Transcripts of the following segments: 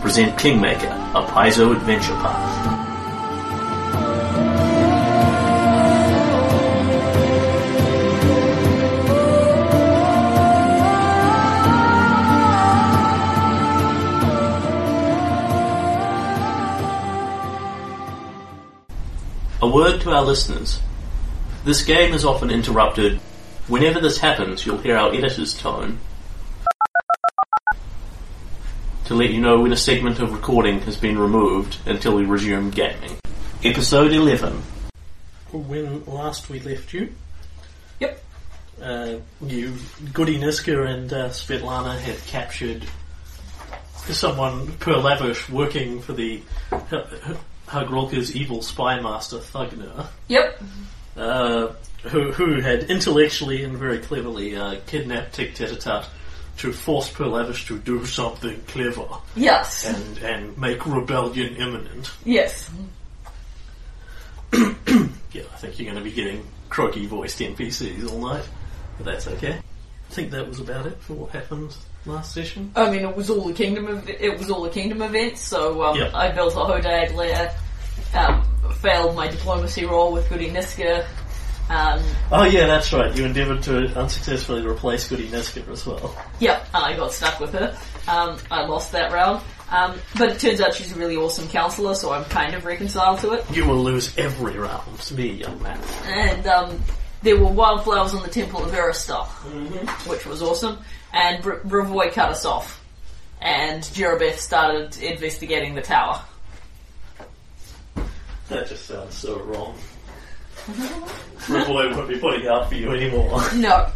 present Kingmaker, a Paizo adventure path. A word to our listeners. This game is often interrupted. Whenever this happens, you'll hear our editor's tone to let you know when a segment of recording has been removed until we resume gaming. Episode 11. When last we left you, Yep. uh, you, Goody Niska and uh, Svetlana had captured someone, Per Lavish, working for the Hargulka's evil spy master, Thugner, Yep. uh, who, who had intellectually and very cleverly uh, kidnapped Tic Tatatat to force Per Lavish to do something clever Yes. and, and make rebellion imminent. Yes. Yeah, I think you're going to be getting croaky voiced NPCs all night, but that's okay. I think that was about it for what happened last session. I mean, it was all the kingdom. Of, it was all the kingdom events. So um, Yep. I built a Hodad lair. Um, failed my diplomacy role with Goody Niska. Um, Oh yeah, that's right. You endeavoured to unsuccessfully replace Goody Niska as well. yep, and I got stuck with her. Um, I lost that round. Um, but it turns out she's a really awesome counselor, so I'm kind of reconciled to it. You will lose every round. To me, young man. And um, there were wildflowers on the Temple of Erastil, which was awesome. And Br- cut us off. And Jerabeth started investigating the tower. That just sounds so wrong. Boy won't be putting out for you anymore. No.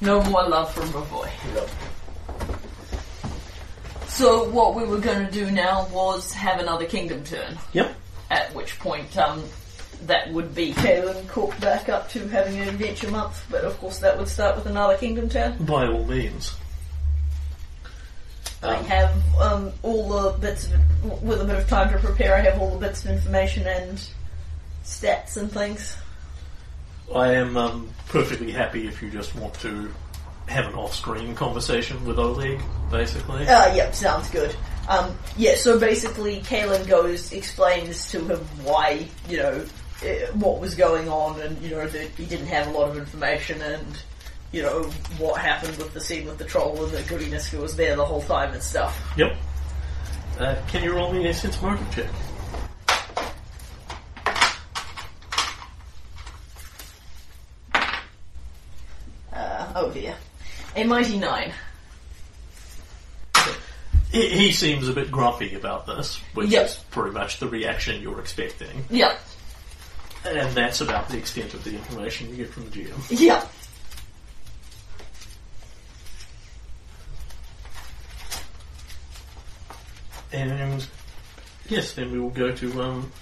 no more love from Brevoy. Yep. So what we were going to do now was have another kingdom turn. Yep. At which point, um, that would be Kaylen Cook back up to having an adventure month. But of course, that would start with another kingdom turn. By all means. I have um, all the bits of with a bit of time to prepare. I have all the bits of information and stats and things. I am um, perfectly happy if you just want to have an off-screen conversation with Oleg, basically. Uh, yep, sounds good. Um, yeah, so basically, Kaylen goes, explains to him why, you know, eh, what was going on, and, you know, that he didn't have a lot of information, and, you know, what happened with the scene with the troll, and that Goody Niska was there the whole time and stuff. Yep. Uh, can you roll me a sense motive check? Uh, oh dear. A mighty nine. He, he seems a bit grumpy about this, which Yep. is pretty much the reaction you're expecting. Yeah, And that's about the extent of the information you get from the GM. yeah. And yes, then we will go to um,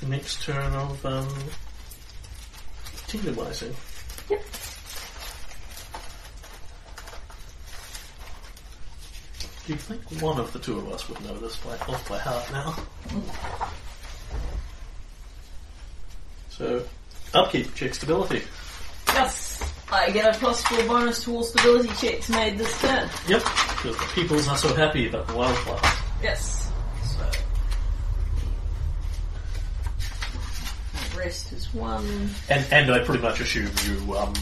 the next turn of um, Tinderwising. Yep. Do you think one of the two of us would know this by off by heart now? So, upkeep, check stability. Yes. I get a plus four bonus to all stability checks made this turn. Yep, because the peoples are so happy about the wildflowers. Yes. So. Rest is one. And and I pretty much assume you um,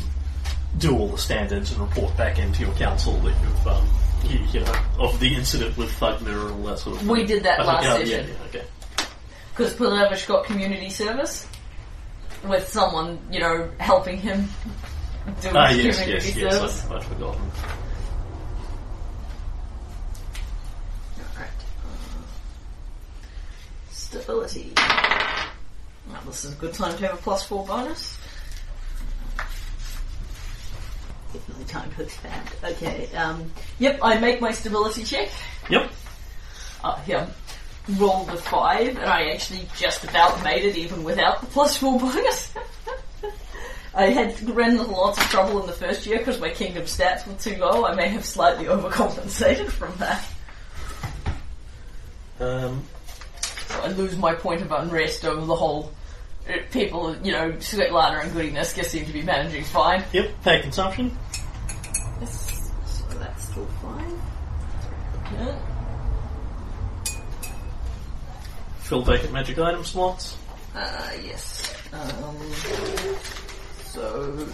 do all the standards and report back into your council that you've um, you, you know, of the incident with Thugner and all that sort of thing. We did that I think- last yeah, session. Yeah, yeah, okay. Because Panavish got community service with someone, you know, helping him do Ah, his yes, community yes, yes. service. I've, I've forgotten. Stability. Well, this is a good time to have a plus four bonus. Definitely time to expand. Okay, um, yep, I make my stability check. Yep. Uh, yeah, rolled a five, and I actually just about made it even without the plus four bonus. I had ran into lots of trouble in the first year because my kingdom stats were too low. I may have slightly overcompensated from that. Um, So I lose my point of unrest over the whole. Uh, People, you know, Svetlana and Goody Niska seem to be managing fine. yep. Pay consumption. Yes, so that's still fine. Okay. Fill vacant magic item slots. Uh, yes. Um, so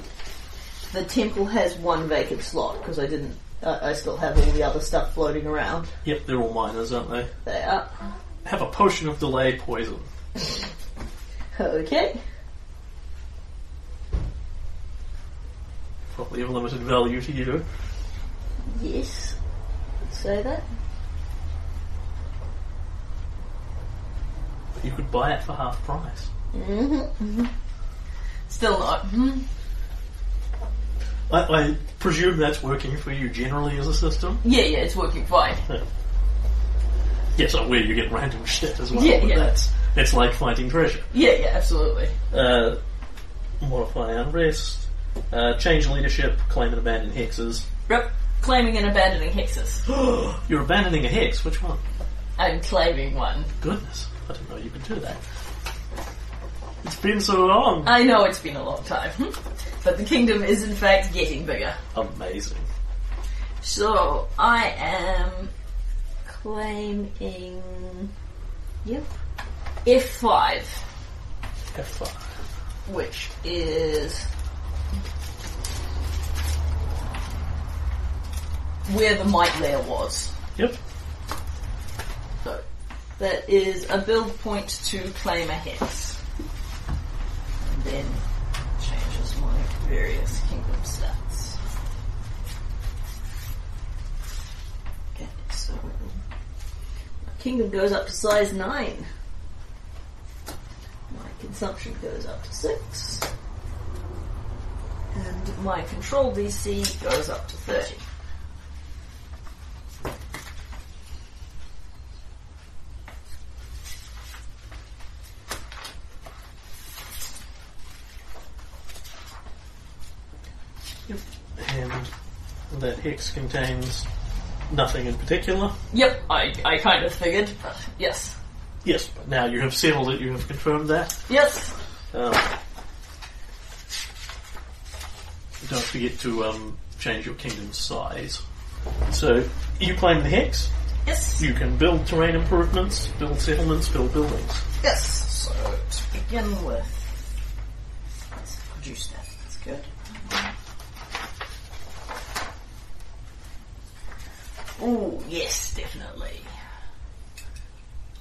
the temple has one vacant slot because I didn't. Uh, I still have all the other stuff floating around. Yep, they're all minors, aren't they? They are. Have a potion of delay poison. Okay. Probably of limited value to you. Yes. Say that. But you could buy it for half price. Mm-hmm. Still not. Hmm. I, I presume that's working for you generally as a system. Yeah, yeah, it's working fine. Yes, so where you get random shit as well. Yeah, but yeah. That's, it's like finding treasure. Yeah, yeah, absolutely. Uh, modify unrest. Uh, change leadership. Claim and abandon hexes. Yep. Claiming and abandoning hexes. You're abandoning a hex. Which one? I'm claiming one. Goodness, I didn't know you could do that. It's been so long. I know it's been a long time, but the kingdom is in fact getting bigger. Amazing. So I am claiming. Yep. F5, F5. which is where the mite lair was. Yep. So that is a build point to claim a hex. And then changes my various kingdom stats. Okay, so my kingdom goes up to size 9. Consumption goes up to 6. And my control DC goes up to 30. And that hex contains nothing in particular. Yep, I, I kind of figured, but yes. Yes, but now you have settled it, you have confirmed that. Yes. Um, don't forget to um, change your kingdom's size. So, you claim the hex, Yes. you can build terrain improvements, build settlements, build buildings. Yes. So to begin with, let's produce that. That's good. Oh yes, definitely.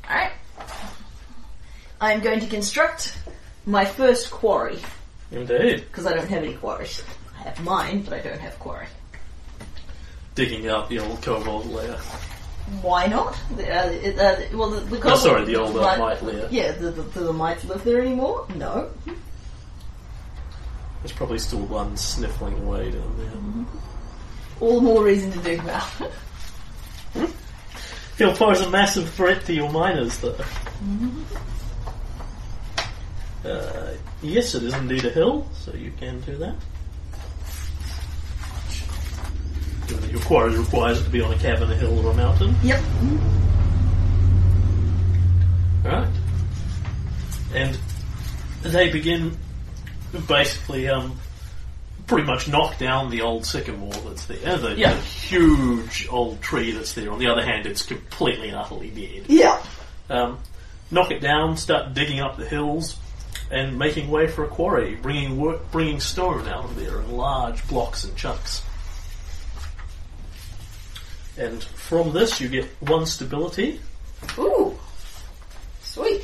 All right. I'm going to construct my first quarry Indeed. because I don't have any quarries. I have mine, but I don't have quarry. Digging out the old cobalt layer. Why not? The, uh, it- uh, well, the, the Oh, sorry, the old uh, layer. Yeah, the, the, do the mites live there anymore? No. There's probably still one sniffling away down there. All the more reason to dig now. He'll pose a massive threat to your miners, though. Yes, it is indeed a hill, so you can do that. Given that your quarry requires it to be on a cavern, a hill, or a mountain. yep. Right. And they begin basically um, pretty much knock down the old sycamore that's there, the, Yeah. the huge old tree that's there. On the other hand, it's completely and utterly dead. Yeah. Um, knock it down, start digging up the hills, and making way for a quarry, bringing work, bringing stone out of there in large blocks and chunks. And from this, you get one stability. Ooh, sweet.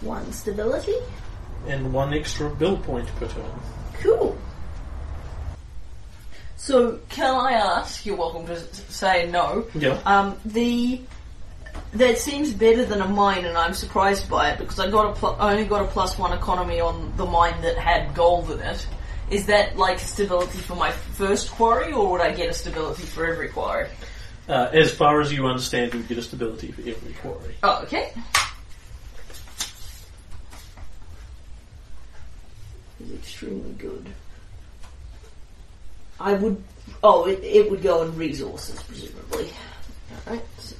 One stability. and one extra build point per turn. Cool. So, can I ask? You're welcome to s- say no. Yeah. Um, the that seems better than a mine, and I'm surprised by it because I got a pl- I only got a plus one economy on the mine that had gold in it. Is that like stability for my first quarry, or would I get a stability for every quarry? Uh, as far as you understand, you get a stability for every quarry. Oh, okay. Is extremely good. I would. Oh, it, it would go in resources, presumably. Alright. So.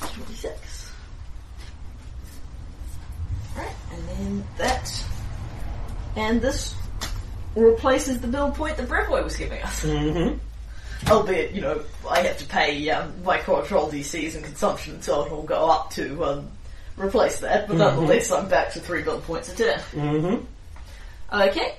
26. Alright, and then that. And this replaces the build point that Brevoy was giving us. Mm-hmm. Albeit, you know, I have to pay um, my control DCs and consumption, so it'll go up to um, replace that. But nonetheless, I'm back to three build points a turn. Mm-hmm. Okay.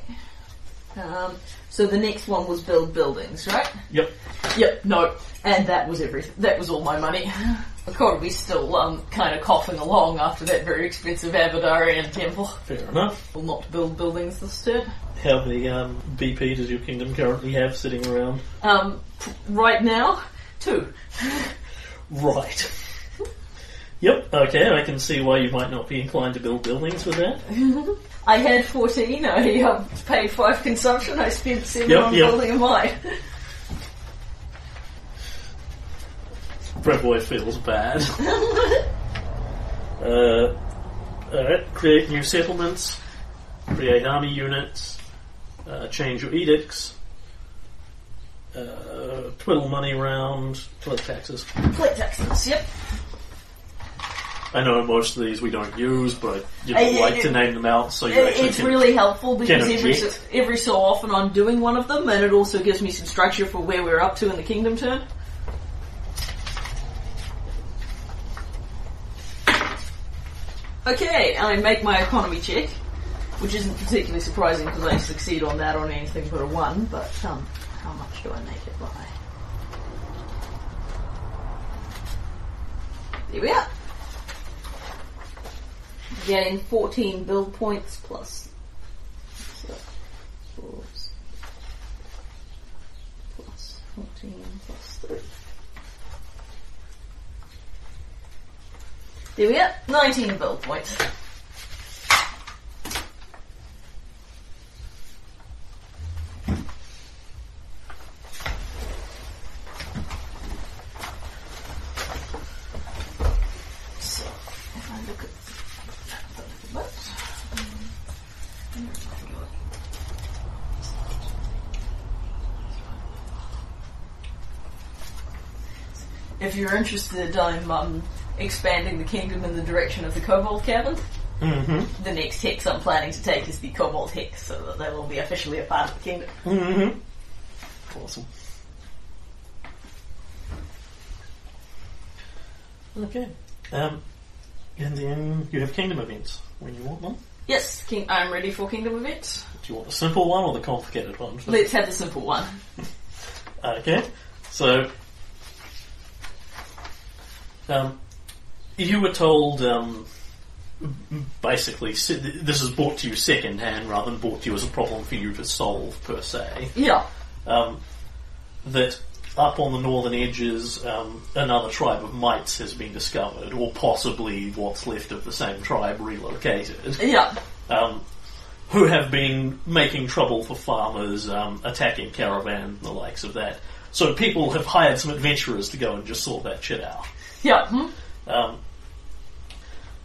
Um, so the next one was build buildings, right? Yep. Yep. No, and that was everything. That was all my money. Economy's still um, kind of coughing along after that very expensive Abadarian temple. Fair enough. Will not build buildings this turn. How many um, BP does your kingdom currently have sitting around? Um, right now, two. Right. Yep. Okay. I can see why you might not be inclined to build buildings with that. I had 14, I um, paid 5 consumption, I spent 7 Yep, on yep. building a mine. Brevoy feels bad. uh, alright. Create new settlements. Create army units. Uh, change your edicts. Uh, twiddle money around. Collect taxes. Collect taxes, yep. I know most of these we don't use, but you yeah, like to name them out so you It- actually it's can. really helpful because every so, every so often I'm doing one of them and it also gives me some structure for where we're up to in the kingdom turn. Okay, I make my economy check, which isn't particularly surprising because I succeed on that on anything but a 1, but um, how much do I make it by? There we are. Getting 14 build points plus. Plus 14 plus 3. There we are. 19 build points. If you're interested, I'm um, expanding the kingdom in the direction of the Cobalt Cavern. Mm-hmm. The next hex I'm planning to take is the Cobalt Hex, so that they will be officially a part of the kingdom. Mm-hmm. Awesome. Okay. Um, and then you have kingdom events when you want them. Yes, king- I'm ready for kingdom events. Do you want the simple one or the complicated one? Let's have the simple one. Okay. So, um, you were told, um, basically, this is brought to you second hand rather than brought to you as a problem for you to solve per se. Yeah. um, that up on the northern edges, um, another tribe of mites has been discovered, or possibly what's left of the same tribe relocated, Yeah. um, who have been making trouble for farmers, um, attacking caravans and the likes of that. So people have hired some adventurers to go and just sort that shit out. Yeah. Hmm? Um,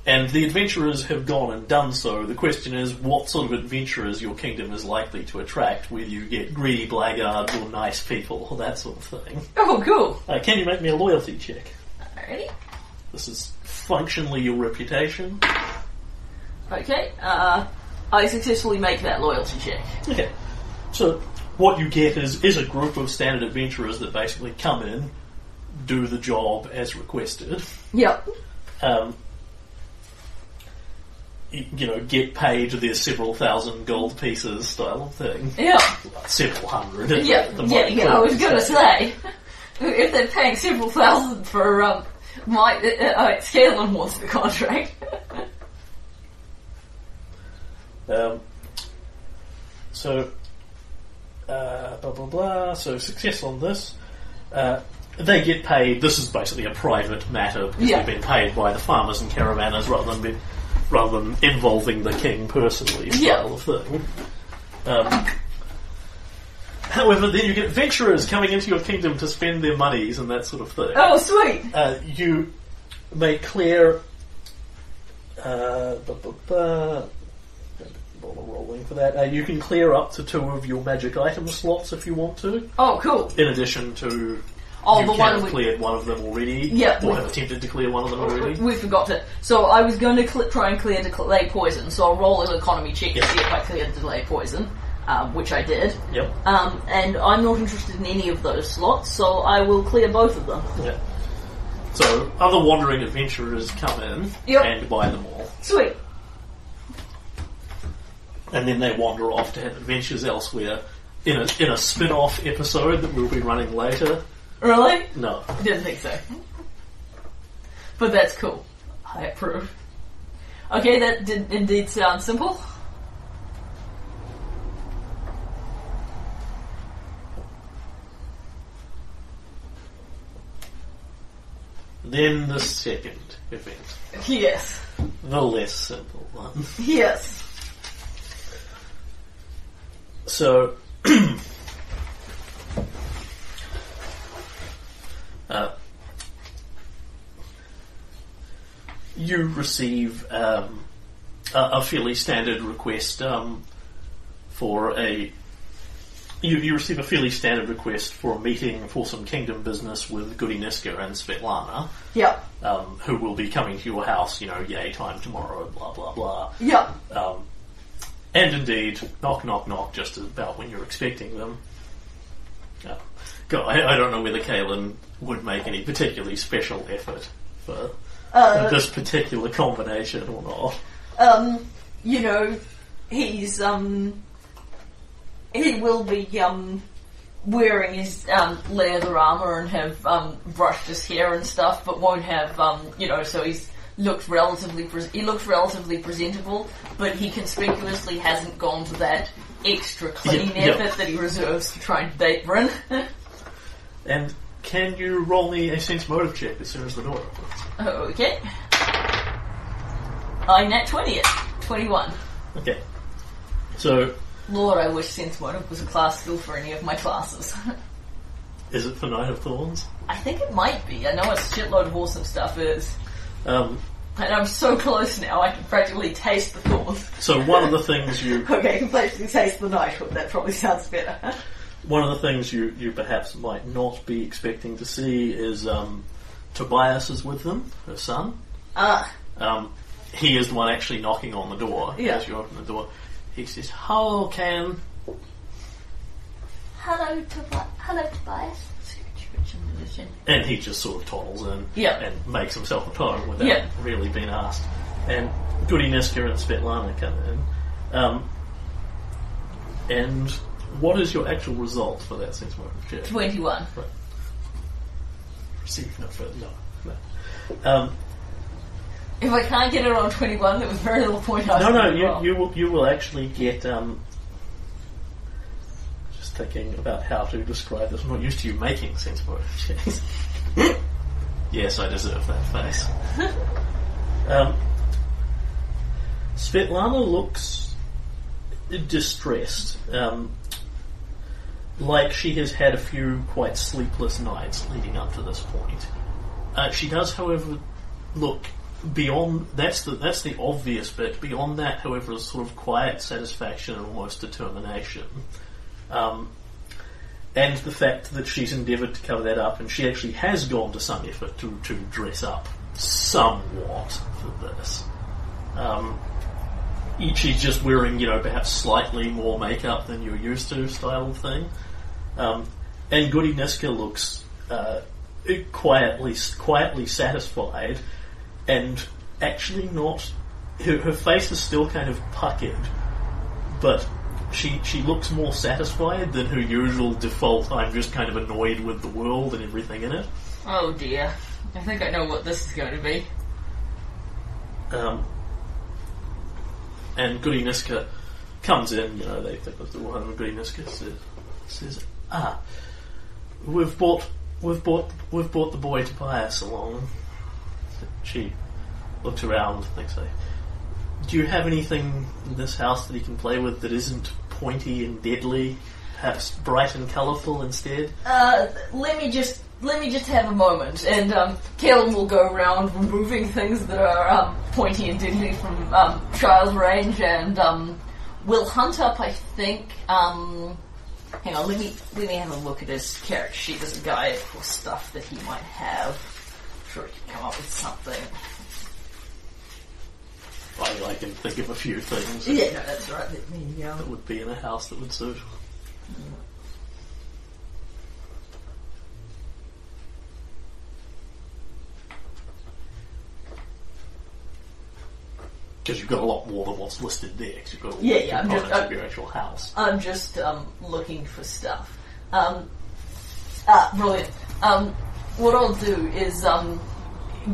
and the adventurers have gone and done so. The question is, what sort of adventurers your kingdom is likely to attract, whether you get greedy blackguards or nice people, or that sort of thing. Oh, cool. Uh, can you make me a loyalty check? Alrighty. This is functionally your reputation. Okay. Uh, I successfully make that loyalty check. Okay. So, what you get is, is a group of standard adventurers that basically come in, do the job as requested, Yep. um, you know, get paid there's several thousand gold pieces style of thing. Yeah. Several hundred. Yeah? The yeah, yeah. I was gonna say. say, if they're paying several thousand for um, my uh, uh, Scanlan wants the contract. Um, so, uh, blah blah blah. So success on this. Uh, they get paid. This is basically a private matter because Yeah. they've been paid by the farmers and caravanners rather than be, rather than involving the king personally. Style Yeah. of thing. Um, however, then you get adventurers coming into your kingdom to spend their monies and that sort of thing. oh, sweet. Uh, you may clear. Uh, bu- bu- bu- rolling for that. Uh, you can clear up to two of your magic item slots if you want to, Oh, cool. in addition to. Oh, you the one have we, cleared one of them already, Yeah, or we- have attempted to clear one of them already. we forgot to. So I was going to cl- try and clear delay poison. So I'll roll an economy check Yeah. to see if I cleared delay poison, um, which I did. Yep. Um, and I'm not interested in any of those slots, so I will clear both of them. Yeah. So other wandering adventurers come in Yep. and buy them all, Sweet. and then they wander off to have adventures elsewhere. In a in a spin-off episode that we'll be running later. Really? No, Didn't think so. But that's cool. I approve. Okay, that did indeed sound simple. Then the second event, Yes. the less simple one. Yes. So, uh, you receive um, a, a fairly standard request um, for a. You, you receive a fairly standard request for a meeting for some kingdom business with Goody Niska and Svetlana. Yep. um, who will be coming to your house, you know, yay time tomorrow, blah blah blah. Yep. Um, and indeed, knock knock knock, just about when you're expecting them. God, I, I don't know whether Kaylen would make any particularly special effort for Uh, this particular combination or not. um, you know, he's, um, he will be, um, wearing his, um, leather armor and have, um, brushed his hair and stuff, but won't have, um, you know, so he's looked relatively, pres he looks relatively presentable, but he conspicuously hasn't gone to that extra clean Yeah, yeah. effort that he reserves to try and date Bryn. And can you roll me a sense motive check as soon as the door opens? okay. I net 20 it. 21. Okay. So, Lord, I wish Sense Motive was a class skill for any of my classes. is it for Knight of Thorns? I think it might be. I know a shitload of awesome stuff is. Um, And I'm so close now, I can practically taste the thorns. so one of the things you Okay, I can practically taste the knighthood. That probably sounds better. One of the things you, you perhaps might not be expecting to see is um, Tobias is with them, her son. Ah, Um, he is the one actually knocking on the door Yeah. as you open the door. He says, "Hello, Ken." Hello, Tobi- hello, Tobias. And he just sort of toddles in Yeah. and makes himself at home without Yeah. really being asked. And Goody Niska and Svetlana come in. Um, and what is your actual result for that sense motive check? 21. Receive no further. No. no. Um, If I can't get it on 21, there was very little point I No, no, you, you will you will actually get. Um, just thinking about how to describe this. I'm not used to you making sense motive checks. yes, I deserve that face. um, Svetlana looks distressed, um, like she has had a few quite sleepless nights leading up to this point. Uh, she does, however, look beyond that's the that's the obvious bit. Beyond that, however, is sort of quiet satisfaction and almost determination, um, and the fact that she's endeavoured to cover that up, and she actually has gone to some effort to to dress up somewhat for this. Um, she's just wearing, you know, perhaps slightly more makeup than you're used to, style thing. Um, and Goody Niska looks uh, quietly quietly satisfied and actually not her, her face is still kind of puckered, but she she looks more satisfied than her usual default. I'm just kind of annoyed with the world and everything in it. Oh dear. I think I know what this is going to be. Um, and Goody Niska comes in, you know, they think of the one and Goody Niska says, says, Ah, we've bought we've bought we've bought the boy Tobias along. She looks around, thinks like Do you have anything in this house that he can play with that isn't pointy and deadly? Perhaps bright and colourful instead? Uh, let me just let me just have a moment, and um, will go around removing things that are um, pointy and deadly from um, child's range, and um, we'll hunt up. I think. Um, hang on, let me let me have a look at his character sheet as a guide for stuff that he might have. I'm sure he can come up with something. I, I can think of a few things Yeah, no, that's right. Let me, um, that would be in a house that would suit. Because you've got a lot more than what's listed there. 'cause you've got all Yeah, the yeah, I'm just- I'm- your actual house. I'm just um, looking for stuff. Um, ah, brilliant. Um, what I'll do is um,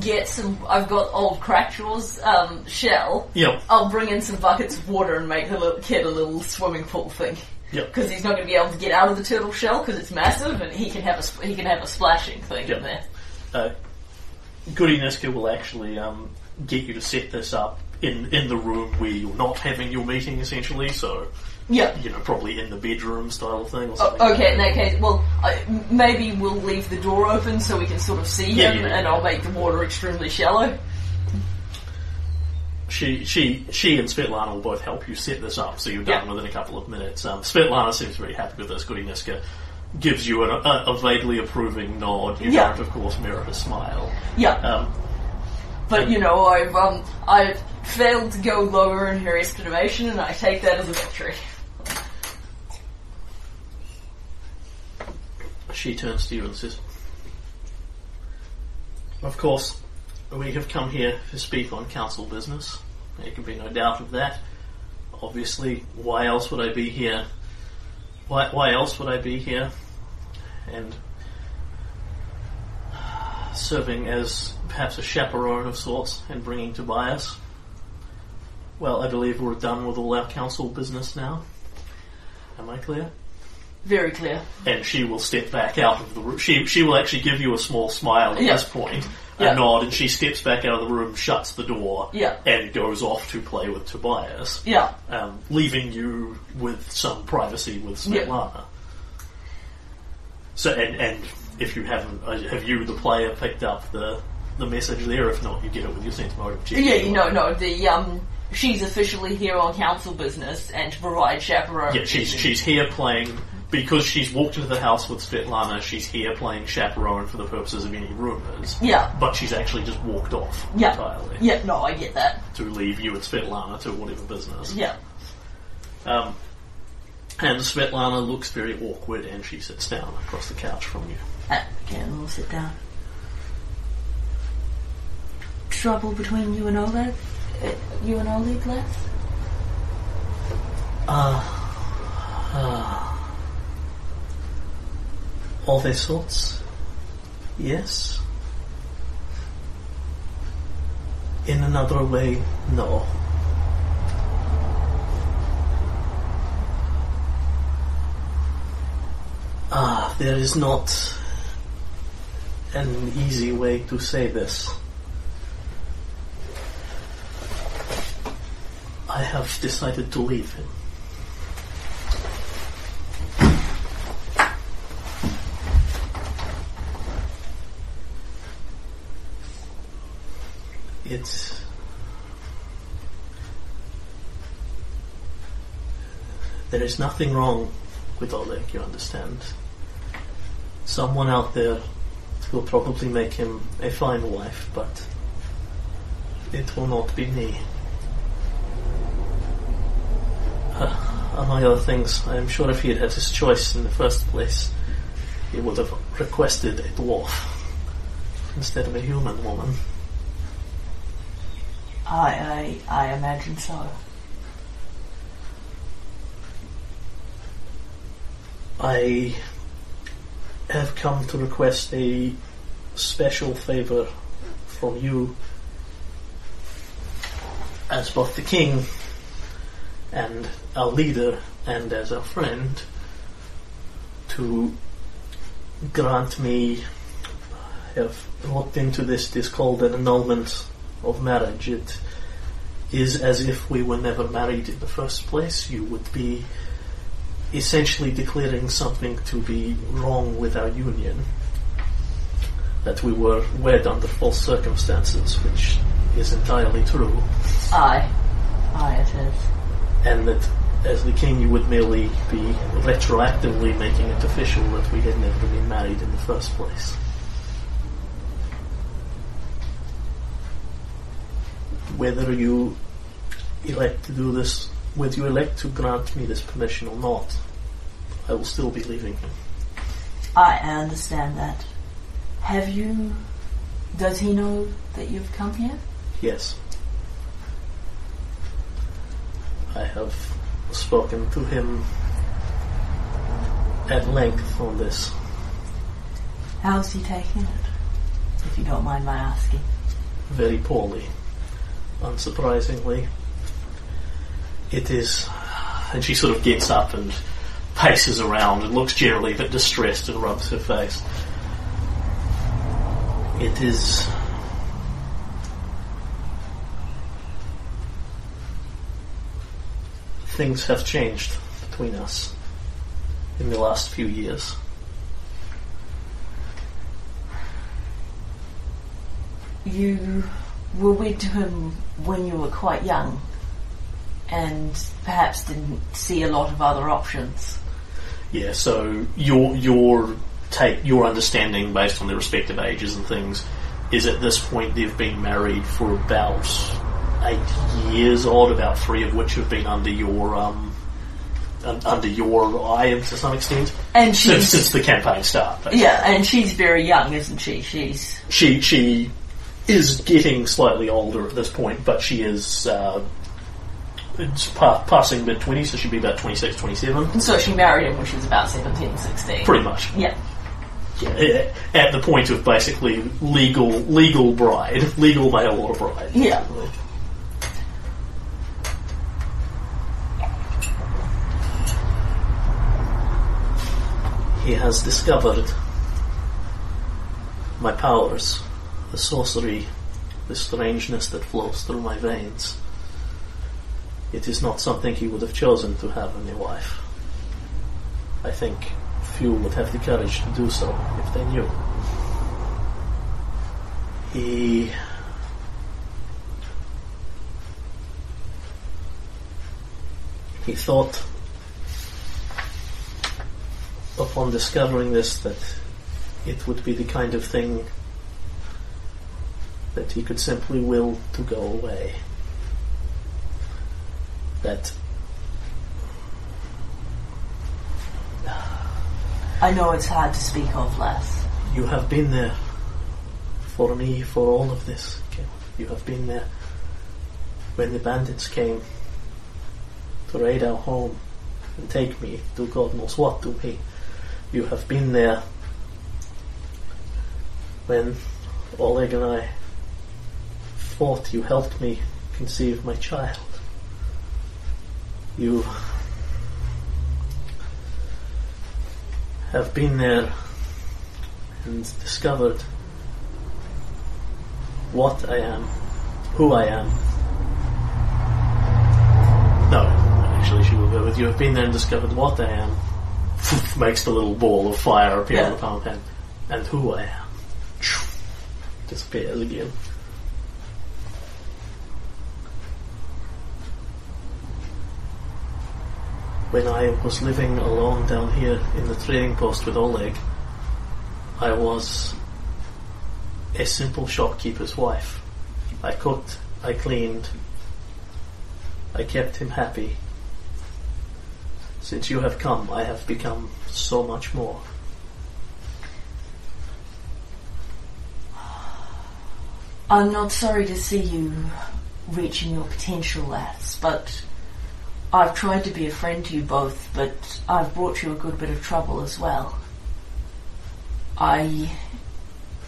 get some. I've got old Crackjaw's um, shell. Yep. I'll bring in some buckets of water and make the little kid a little swimming pool thing. Yep. Because he's not going to be able to get out of the turtle shell because it's massive, and he can have a sp- he can have a splashing thing Yep. in there. Uh, Goody Niska will actually um, get you to set this up in, in the room where you're not having your meeting, essentially. So, Yeah. you know, probably in the bedroom style thing or O- something. okay, in that case, well, I, maybe we'll leave the door open so we can sort of see Yeah, him, yeah, yeah. and I'll make the water extremely shallow. She, she, she and Svetlana will both help you set this up, so you're done within a couple of minutes. Um, Svetlana seems very happy with this. Goody Niska gives you an, a, a vaguely approving nod. You don't, of course, mirror her smile. Yeah. Um, But you know, I've um, I've failed to go lower in her estimation, and I take that as a victory. she turns to you and says, Of course, we have come here to speak on council business. There can be no doubt of that. Obviously, why else would I be here? Why, why else would I be here? And serving as perhaps a chaperone of sorts and bringing Tobias. Well, I believe we're done with all our council business now. Am I clear? Very clear. and she will step back out of the room. She she will actually give you a small smile at Yeah. this point, a Yeah. nod, and she steps back out of the room, shuts the door, Yeah. and goes off to play with Tobias, Yeah. um, leaving you with some privacy with Yeah. Svetlana. So, and and if you haven't, uh, have you, the player, picked up the the message there? If not, you get it with your sense motive check. Yeah, you know, no, the um, she's officially here on council business and to provide chaperone. Yeah, she's she's here playing because she's walked into the house with Svetlana. She's here playing chaperone for the purposes of any rumors. Yeah. but she's actually just walked off Yeah. entirely Yeah, no, I get that. to leave you and Svetlana to whatever business. Yeah. Um, and Svetlana looks very awkward, and she sits down across the couch from you. Uh, okay, we'll sit down. Trouble between you and Oleg? Uh, you and Oleg, Les? All their sorts, yes. In another way, no. Ah, there is not an easy way to say this. I have decided to leave him. It's there is nothing wrong with Oleg, you understand. Someone out there will probably make him a fine wife, but it will not be me. Uh, among other things, I am sure if he had had his choice in the first place, he would have requested a dwarf instead of a human woman. I, I, I imagine so. I have come to request a special favour from you as both the king and our leader and as our friend to grant me have looked into this this called an annulment of marriage it is as if we were never married in the first place you would be essentially declaring something to be wrong with our union. That we were wed under false circumstances, which is entirely true. Aye. Aye, it is. And that as the king you would merely be retroactively making it official that we had never been married in the first place. Whether you elect to do this whether you elect to grant me this permission or not, I will still be leaving him. I understand that. Have you. Does he know that you've come here? Yes. I have spoken to him at length on this. How's he taking it? If you don't mind my asking. Very poorly. Unsurprisingly. It is. And she sort of gets up and paces around and looks generally a bit distressed and rubs her face. It is. Things have changed between us in the last few years. You were wed to him when you were quite young and perhaps didn't see a lot of other options. Yeah, so your your take your understanding based on their respective ages and things is at this point they've been married for about eight years odd, about three of which have been under your um under your eye to some extent. And Since, she's since the campaign start. basically. yeah, and she's very young, isn't she? She's She she is getting slightly older at this point, but she is uh, it's pa- passing mid twenties, so she'd be about 26, 27. so she married him when she was about 17, 16. Pretty much. Yeah. Yeah, at the point of basically legal legal bride, legal mail order bride. Yeah. basically. He has discovered my powers, the sorcery, the strangeness that flows through my veins. It is not something he would have chosen to have in a wife. I think few would have the courage to do so if they knew. He he thought upon discovering this that it would be the kind of thing that he could simply will to go away. That I know it's hard to speak of, Les. You have been there for me for all of this. You have been there when the bandits came to raid our home and take me, do God knows what to me. You have been there when Oleg and I fought. You helped me conceive my child. You have been there and discovered what I am, who I am. No, actually, she will go with you. Have been there and discovered what I am. Makes the little ball of fire appear on the palm pen, and who I am. Disappears again. When I was living alone down here in the trading post with Oleg, I was a simple shopkeeper's wife. I cooked, I cleaned, I kept him happy. Since you have come, I have become so much more. I'm not sorry to see you reaching your potential, lads, but I've tried to be a friend to you both, but I've brought you a good bit of trouble as well. I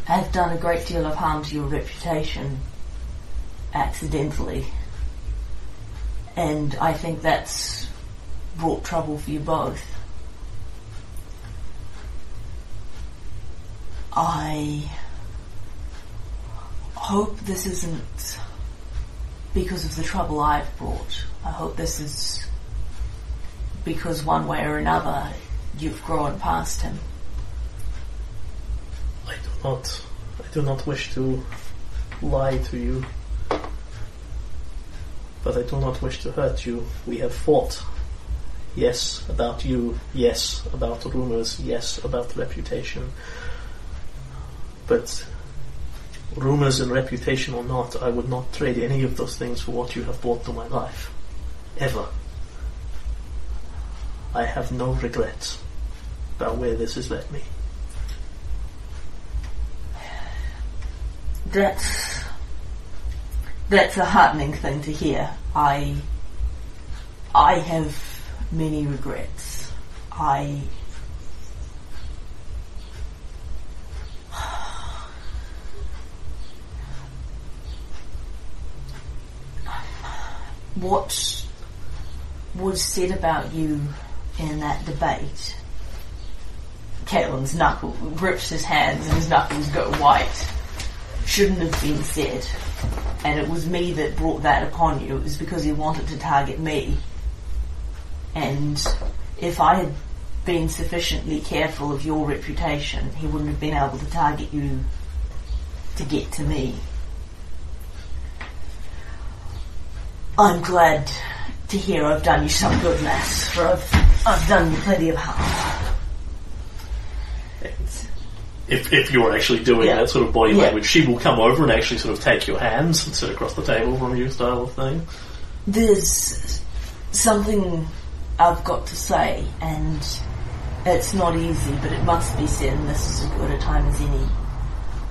have done a great deal of harm to your reputation accidentally, and I think that's brought trouble for you both. I hope this isn't because of the trouble I've brought. I hope this is because one way or another you've grown past him. I do not. I do not wish to lie to you, but I do not wish to hurt you. We have fought. Yes, about you. Yes, about rumors. Yes, about reputation. But rumors and reputation or not, I would not trade any of those things for what you have brought to my life. Ever. I have no regrets about where this has led me. That's that's a heartening thing to hear. I I have many regrets. I what was said about you in that debate. Kaylen's knuckle grips his hands and his knuckles go white. Shouldn't have been said. And it was me that brought that upon you. It was because he wanted to target me. And if I had been sufficiently careful of your reputation, he wouldn't have been able to target you to get to me. I'm glad to hear I've done you some good, lass, for I've, I've done you plenty of harm. if, if you're actually doing Yeah. that sort of body Yeah. language, she will come over and actually sort of take your hands and sit across the table from you style of thing. There's something I've got to say, and it's not easy, but it must be said, and this is as good a time as any.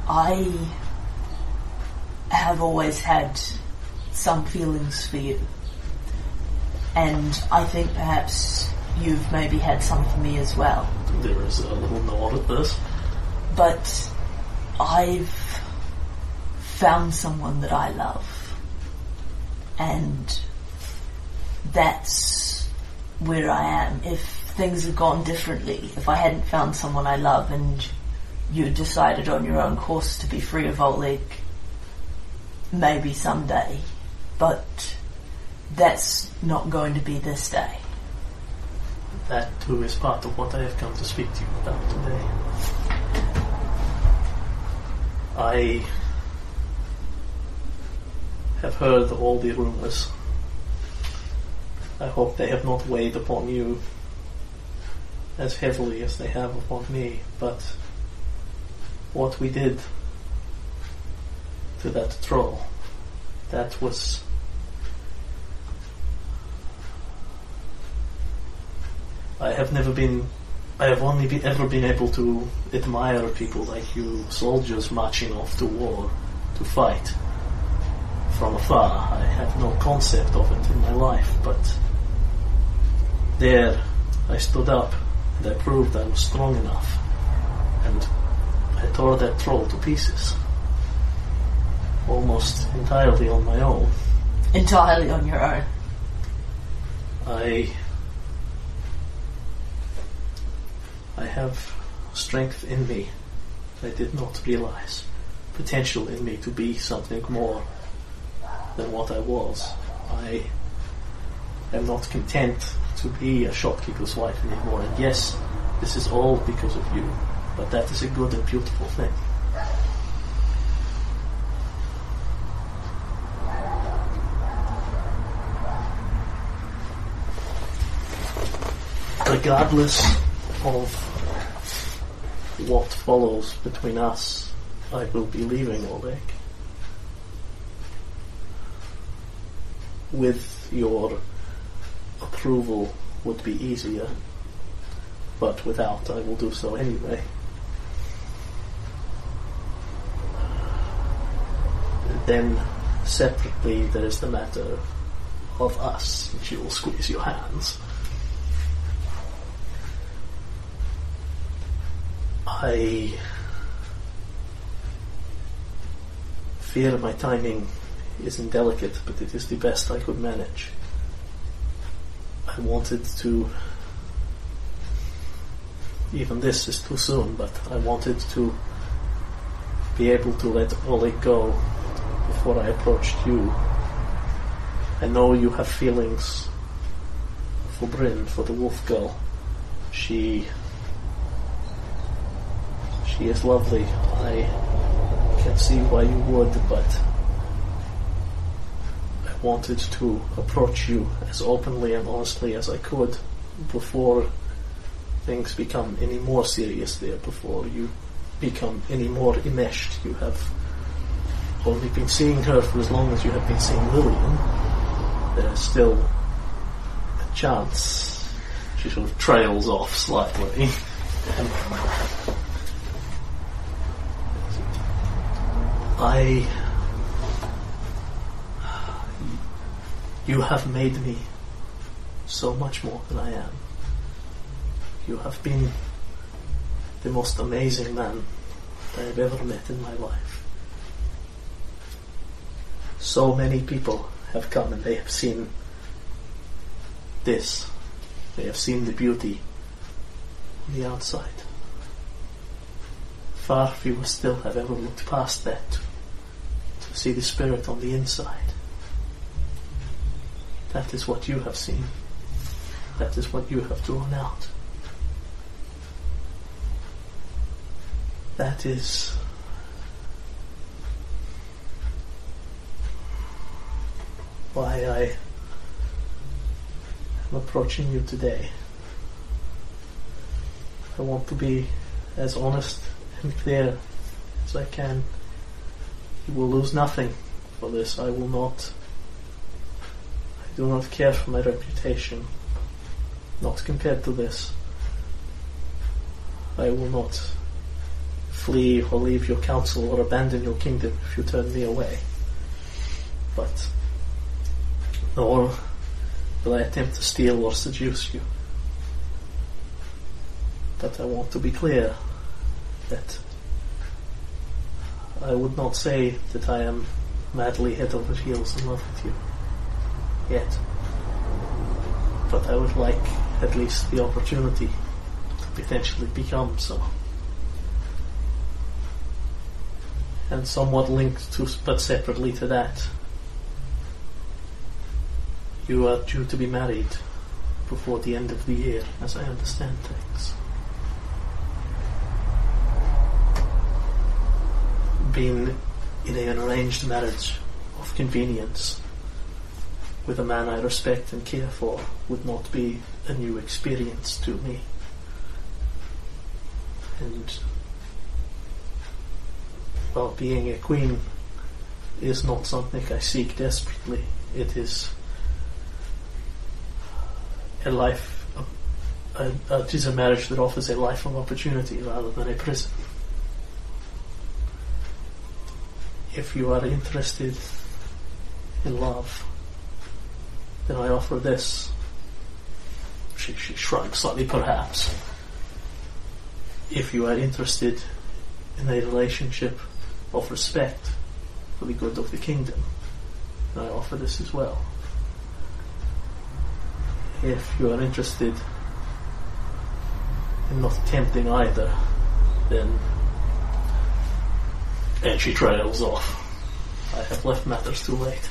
I have always had some feelings for you, and I think perhaps you've maybe had some for me as well. There is a little nod at this. but I've found someone that I love, and that's where I am. If things had gone differently, if I hadn't found someone I love and you decided on your own course to be free of Oleg, maybe someday, but that's not going to be this day. That too is part of what I have come to speak to you about today. I have heard all the rumors. I hope they have not weighed upon you as heavily as they have upon me, but what we did to that troll, that was I have never been. I have only be, ever been able to admire people like you, soldiers marching off to war, to fight. From afar, I have no concept of it in my life, but there I stood up and I proved I was strong enough, and I tore that troll to pieces, almost entirely on my own. Entirely on your own. I I have strength in me I did not realize. Potential in me to be something more than what I was. I am not content to be a shopkeeper's wife anymore. And yes, this is all because of you. But that is a good and beautiful thing. regardless of what follows between us, I will be leaving Oleg. With your approval would be easier, but without I will do so anyway. Then Separately, there is the matter of us, and she will squeeze your hands. I fear my timing is indelicate, but it is the best I could manage. Wanted to. Even this is too soon, but I wanted to be able to let Oleg go before I approached you. I know you have feelings for Bryn, for the wolf girl. She. She is lovely. I can't see why you would, but wanted to approach you as openly and honestly as I could before things become any more serious there, before you become any more enmeshed. You have only been seeing her for as long as you have been seeing Lillian. There is still a chance. She sort of trails off slightly. I. You have made me so much more than I am. You have been the most amazing man that I've ever met in my life. So many people have come and they have seen this. They have seen the beauty on the outside. Far fewer still have ever looked past that to see the spirit on the inside. That is what you have seen. That is what you have drawn out. That is why I am approaching you today. I want to be as honest and clear as I can. You will lose nothing for this. I will not. Do not care for my reputation. Not compared to this. I will not flee or leave your council or abandon your kingdom if you turn me away. But nor will I attempt to steal or seduce you. But I want to be clear that I would not say that I am madly head over heels in love with you. Yet. But I would like at least the opportunity to potentially become so. And somewhat linked to, but separately to that, you are due to be married before the end of the year, as I understand things. Being in an arranged marriage of convenience with a man I respect and care for would not be a new experience to me. And well, being a queen is not something I seek desperately. It is a life, a, a, it is a marriage that offers a life of opportunity rather than a prison. If you are interested in love, then I offer this. She, she shrugs slightly, perhaps. If you are interested in a relationship of respect for the good of the kingdom, then I offer this as well. If you are interested in not tempting either, then. And she trails off. I have left matters too late.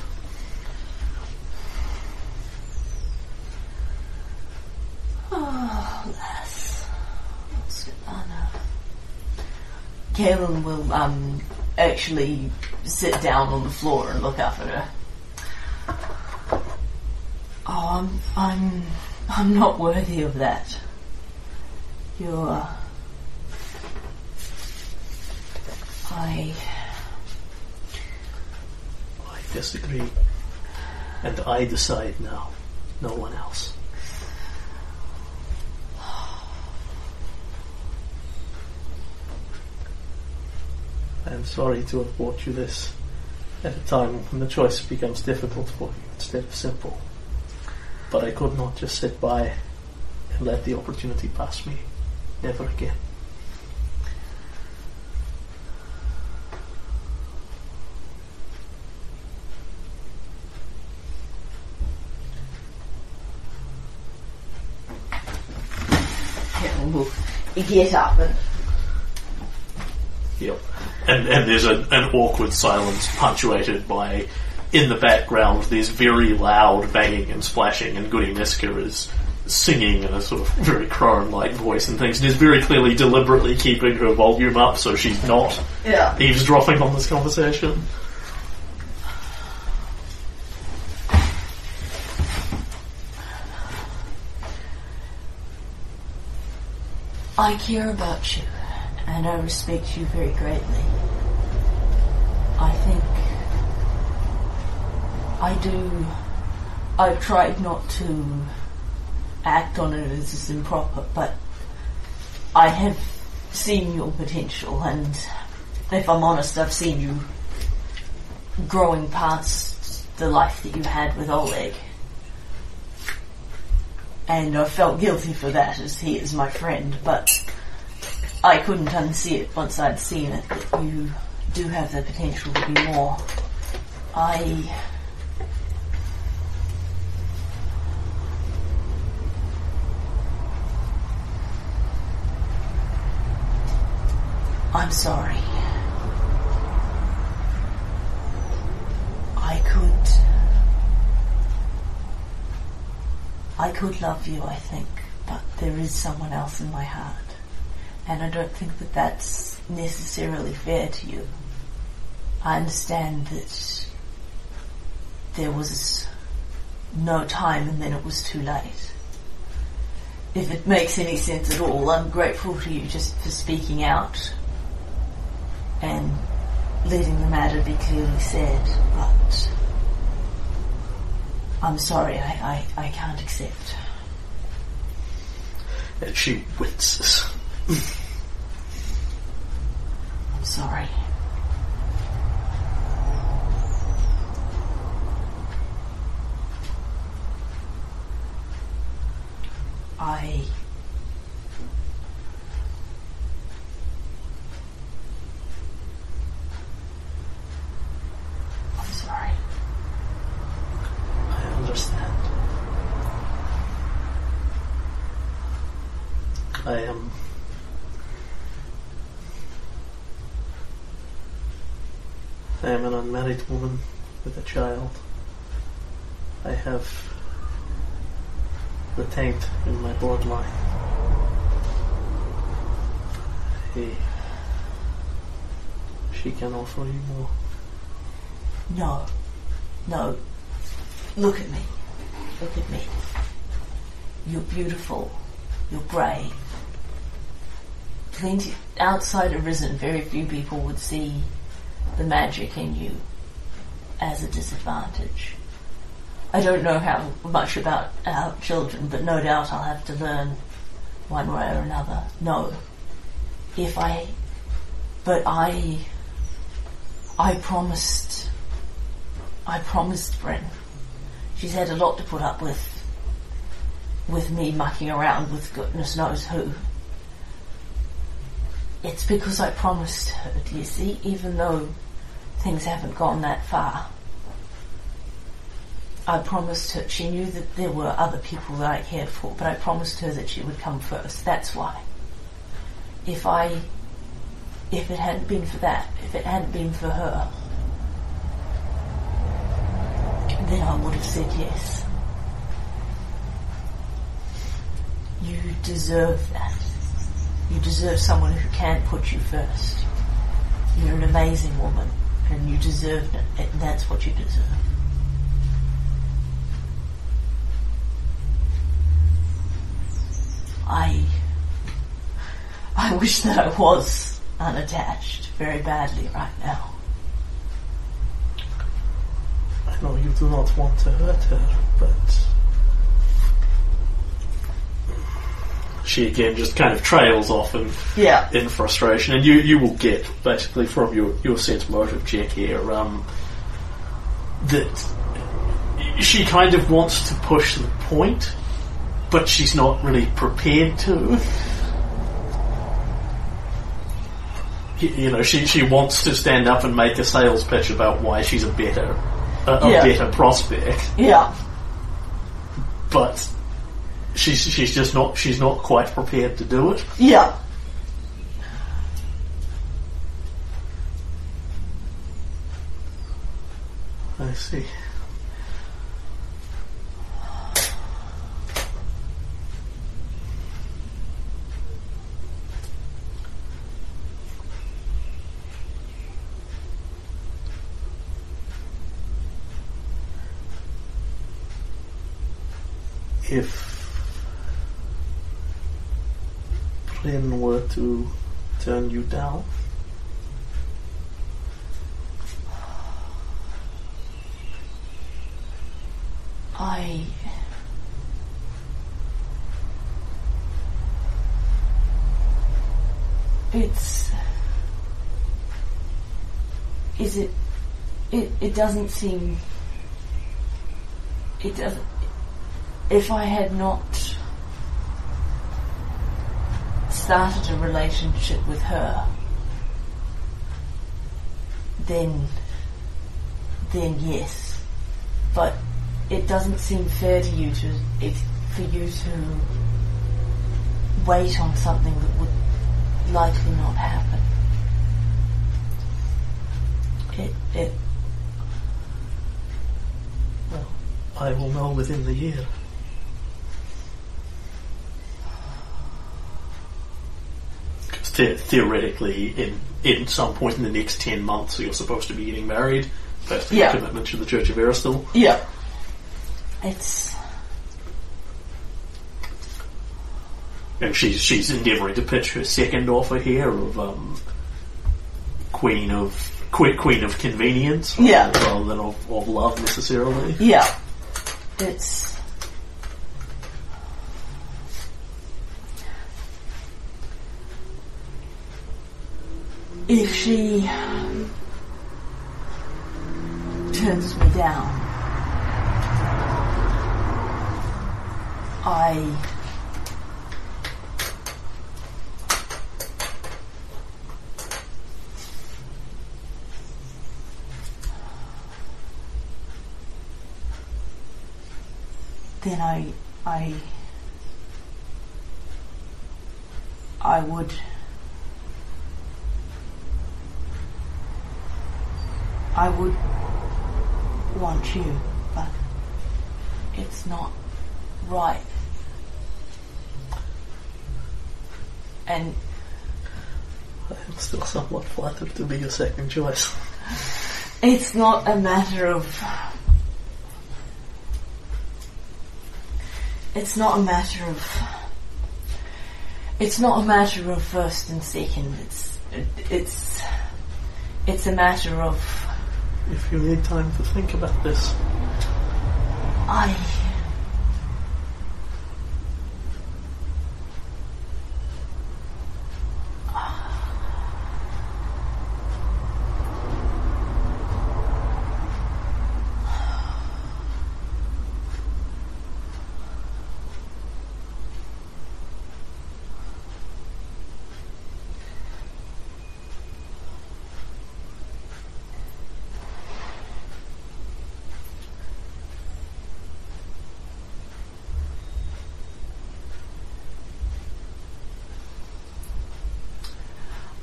Oh, lass. What's it Anna? Kaylen will um, actually sit down on the floor and look up at her. Oh, I'm, I'm, I'm not worthy of that. You're. I. I disagree. And I decide now, no one else. I am sorry to have brought you this at a time when the choice becomes difficult for you instead of simple. But I could not just sit by and let the opportunity pass me. Never again. Get up and Yep. And and there's a, an awkward silence punctuated by, in the background, there's very loud banging and splashing, and Goody Niska is singing in a sort of very crone-like voice and things, and is very clearly deliberately keeping her volume up so she's not yeah. eavesdropping on this conversation. I care about you, and I respect you very greatly. I think I do. I've tried not to act on it as is improper, but I have seen your potential, and if I'm honest, I've seen you growing past the life that you had with Oleg. And I felt guilty for that as he is my friend, but I couldn't unsee it once I'd seen it that you do have the potential to be more. I. I'm sorry. I could. I could love you, I think, but there is someone else in my heart. And I don't think that that's necessarily fair to you. I understand that there was no time and then it was too late. If it makes any sense at all, I'm grateful to you just for speaking out and letting the matter be clearly said, but I'm sorry, I, I, I can't accept. And she winces. I'm sorry. I. I'm sorry. I understand. I am. I an woman with a child. I have the taint in my bloodline. He. She can offer you more. No. No. Look at me. Look at me. You're beautiful. You're brave. Plenty outside of Risen, very few people would see the magic in you as a disadvantage. I don't know how much about our children, but no doubt I'll have to learn one way or another. No. If I but I I promised I promised Bryn. She's had a lot to put up with with me mucking around with goodness knows who. It's because I promised her, do you see, even though things haven't gone that far. I promised her, she knew that there were other people that I cared for, but I promised her that she would come first. That's why. If I, if it hadn't been for that, if it hadn't been for her, then I would have said yes. You deserve that. You deserve someone who can put you first. You're an amazing woman, and you deserve it, that's what you deserve. I, I wish that I was unattached very badly right now. I know you do not want to hurt her, but. She again just kind of trails off in, Yeah. in frustration, and you, you will get basically from your, your sense motive check here. Um, that she kind of wants to push the point, but she's not really prepared to. You know, she she wants to stand up and make a sales pitch about why she's a better a, a Yeah. better prospect, Yeah. but she's she's just not she's not quite prepared to do it. Yeah. I see. If Flynn were to turn you down, I. It's. Is it. It, it doesn't seem. It doesn't. If I had not started a relationship with her, then. then yes. But it doesn't seem fair to you to it, for you to wait on something that would likely not happen. It, it, well, I will know within the year. The- theoretically, in in some point in the next ten months, you're supposed to be getting married. That's the Yeah. commitment to the Church of Erastil. Yeah. it's, And she's she's endeavouring to pitch her second offer here of um, Queen of que- Queen of Convenience, Yeah. rather than of, of love necessarily. Yeah. it's. If she turns me down, I then I I I would I would want you, but it's not right. And I'm still somewhat flattered to be your second choice. it's not a matter of it's not a matter of it's not a matter of first and second it's it, it's it's a matter of If you need time to think about this, I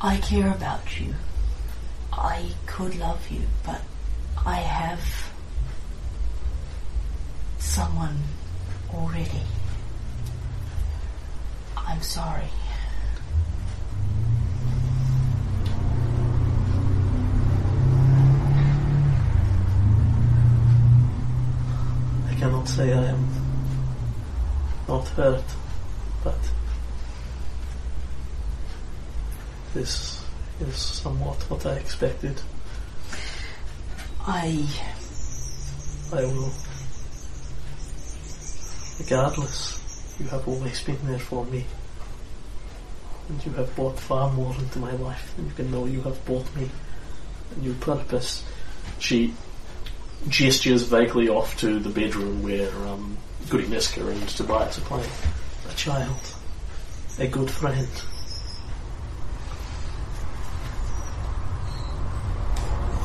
I care about you. I could love you, but I have someone already. I'm sorry. I cannot say I am not hurt, but this is somewhat what I expected. I I will. Regardless, you have always been there for me. And you have brought far more into my life than you can know you have brought me. A new purpose. She gestures vaguely off to the bedroom where um, Goody Niska and Tobias are playing. A child, a good friend.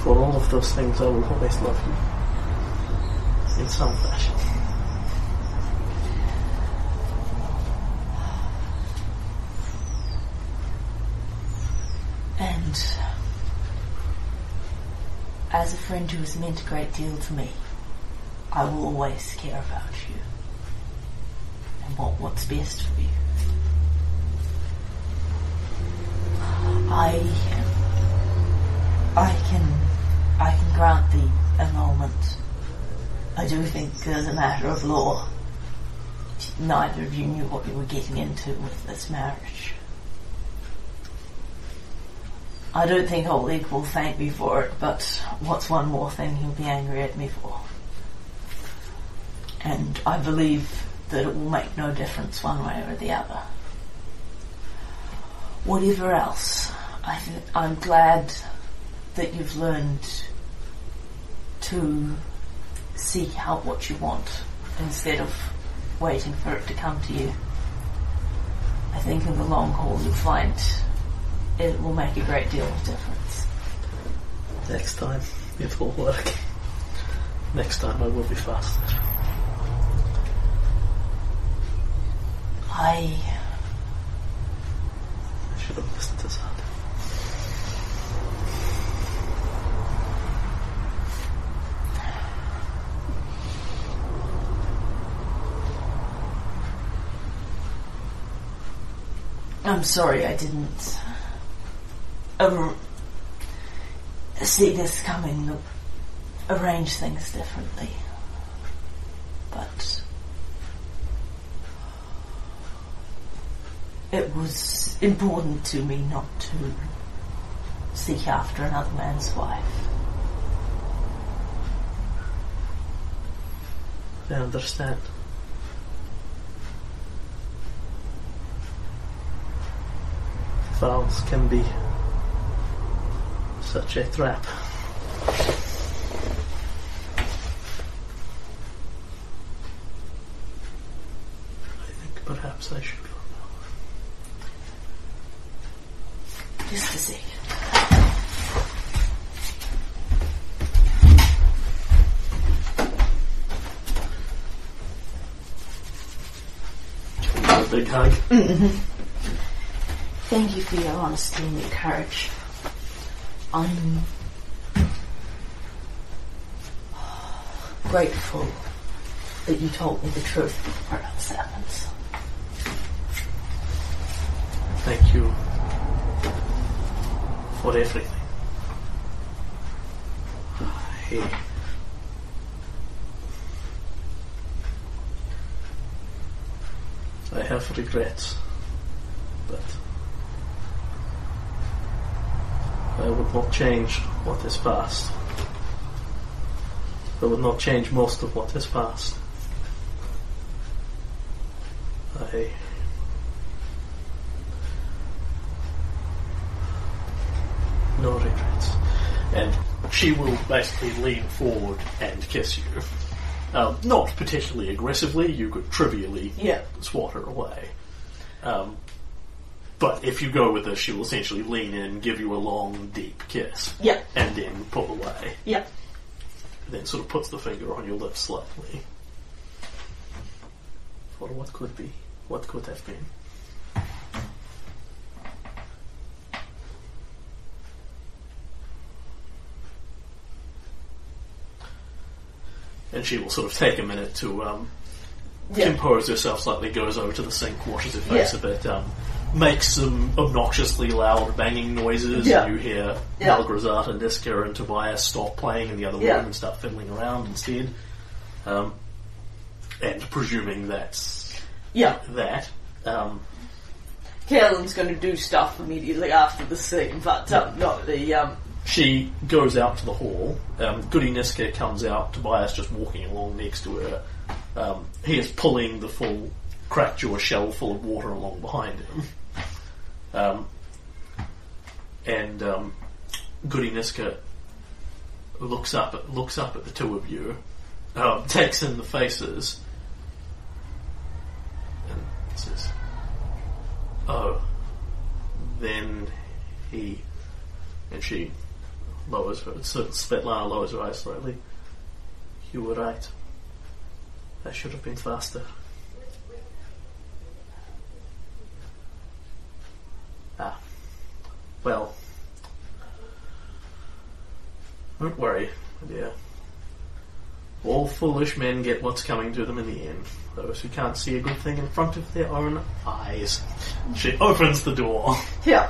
For all of those things, I will always love you. In some fashion. And as a friend who has meant a great deal to me, I will always care about you and want what's best for you. I I can I can grant the annulment. I do think uh, as a matter of law, neither of you knew what you were getting into with this marriage. I don't think Oleg will thank me for it, but what's one more thing he'll be angry at me for? And I believe that it will make no difference one way or the other. Whatever else, I I'm glad that you've learned to seek out what you want instead of waiting for it to come to you. I think in the long haul you'll find it will make a great deal of difference. Next time, it will work. Next time, I will be faster. I I should have listened to that. I'm sorry I didn't um, see this coming, arrange things differently. But it was important to me not to seek after another man's wife. I understand. Vows can be such a trap. I think perhaps I should go now. Just second. A big hug. Thank you for your honesty and your courage. I'm grateful that you told me the truth before else happens. Thank you for everything. I, I have regrets, but I would not change what is past. I would not change most of what is past. I no regrets. And she will basically lean forward and kiss you. Um, not particularly aggressively, you could trivially Yeah. swat her away. Um, but if you go with her, she will essentially lean in, give you a long, deep kiss, Yeah. and then pull away. Yeah. then sort of puts the finger on your lips slightly. For what could be, what could have been. And she will sort of take a minute to um, Yeah. compose herself slightly, goes over to the sink, washes her face Yeah. a bit, um, makes some obnoxiously loud banging noises. Yeah. You hear Yeah. Malgorzata and Niska and Tobias stop playing in the other Yeah. room and start fiddling around instead. Um, and presuming that's Yeah. that, um, Kaylen's going to do stuff immediately after the scene, but um, not the um, she goes out to the hall. Um, Goody Niska comes out. Tobias just walking along next to her. Um, he is pulling the full Crackjaw shell full of water along behind him. Um, and um, Goody Niska looks up at, looks up at the two of you, um, takes in the faces, and says, "Oh, then he," and she lowers her. So Svetlana lowers her eyes slightly. You were right. I should have been faster. Well. Don't worry, my dear. All foolish men get what's coming to them in the end. Those who can't see a good thing in front of their own eyes. She opens the door. Yeah.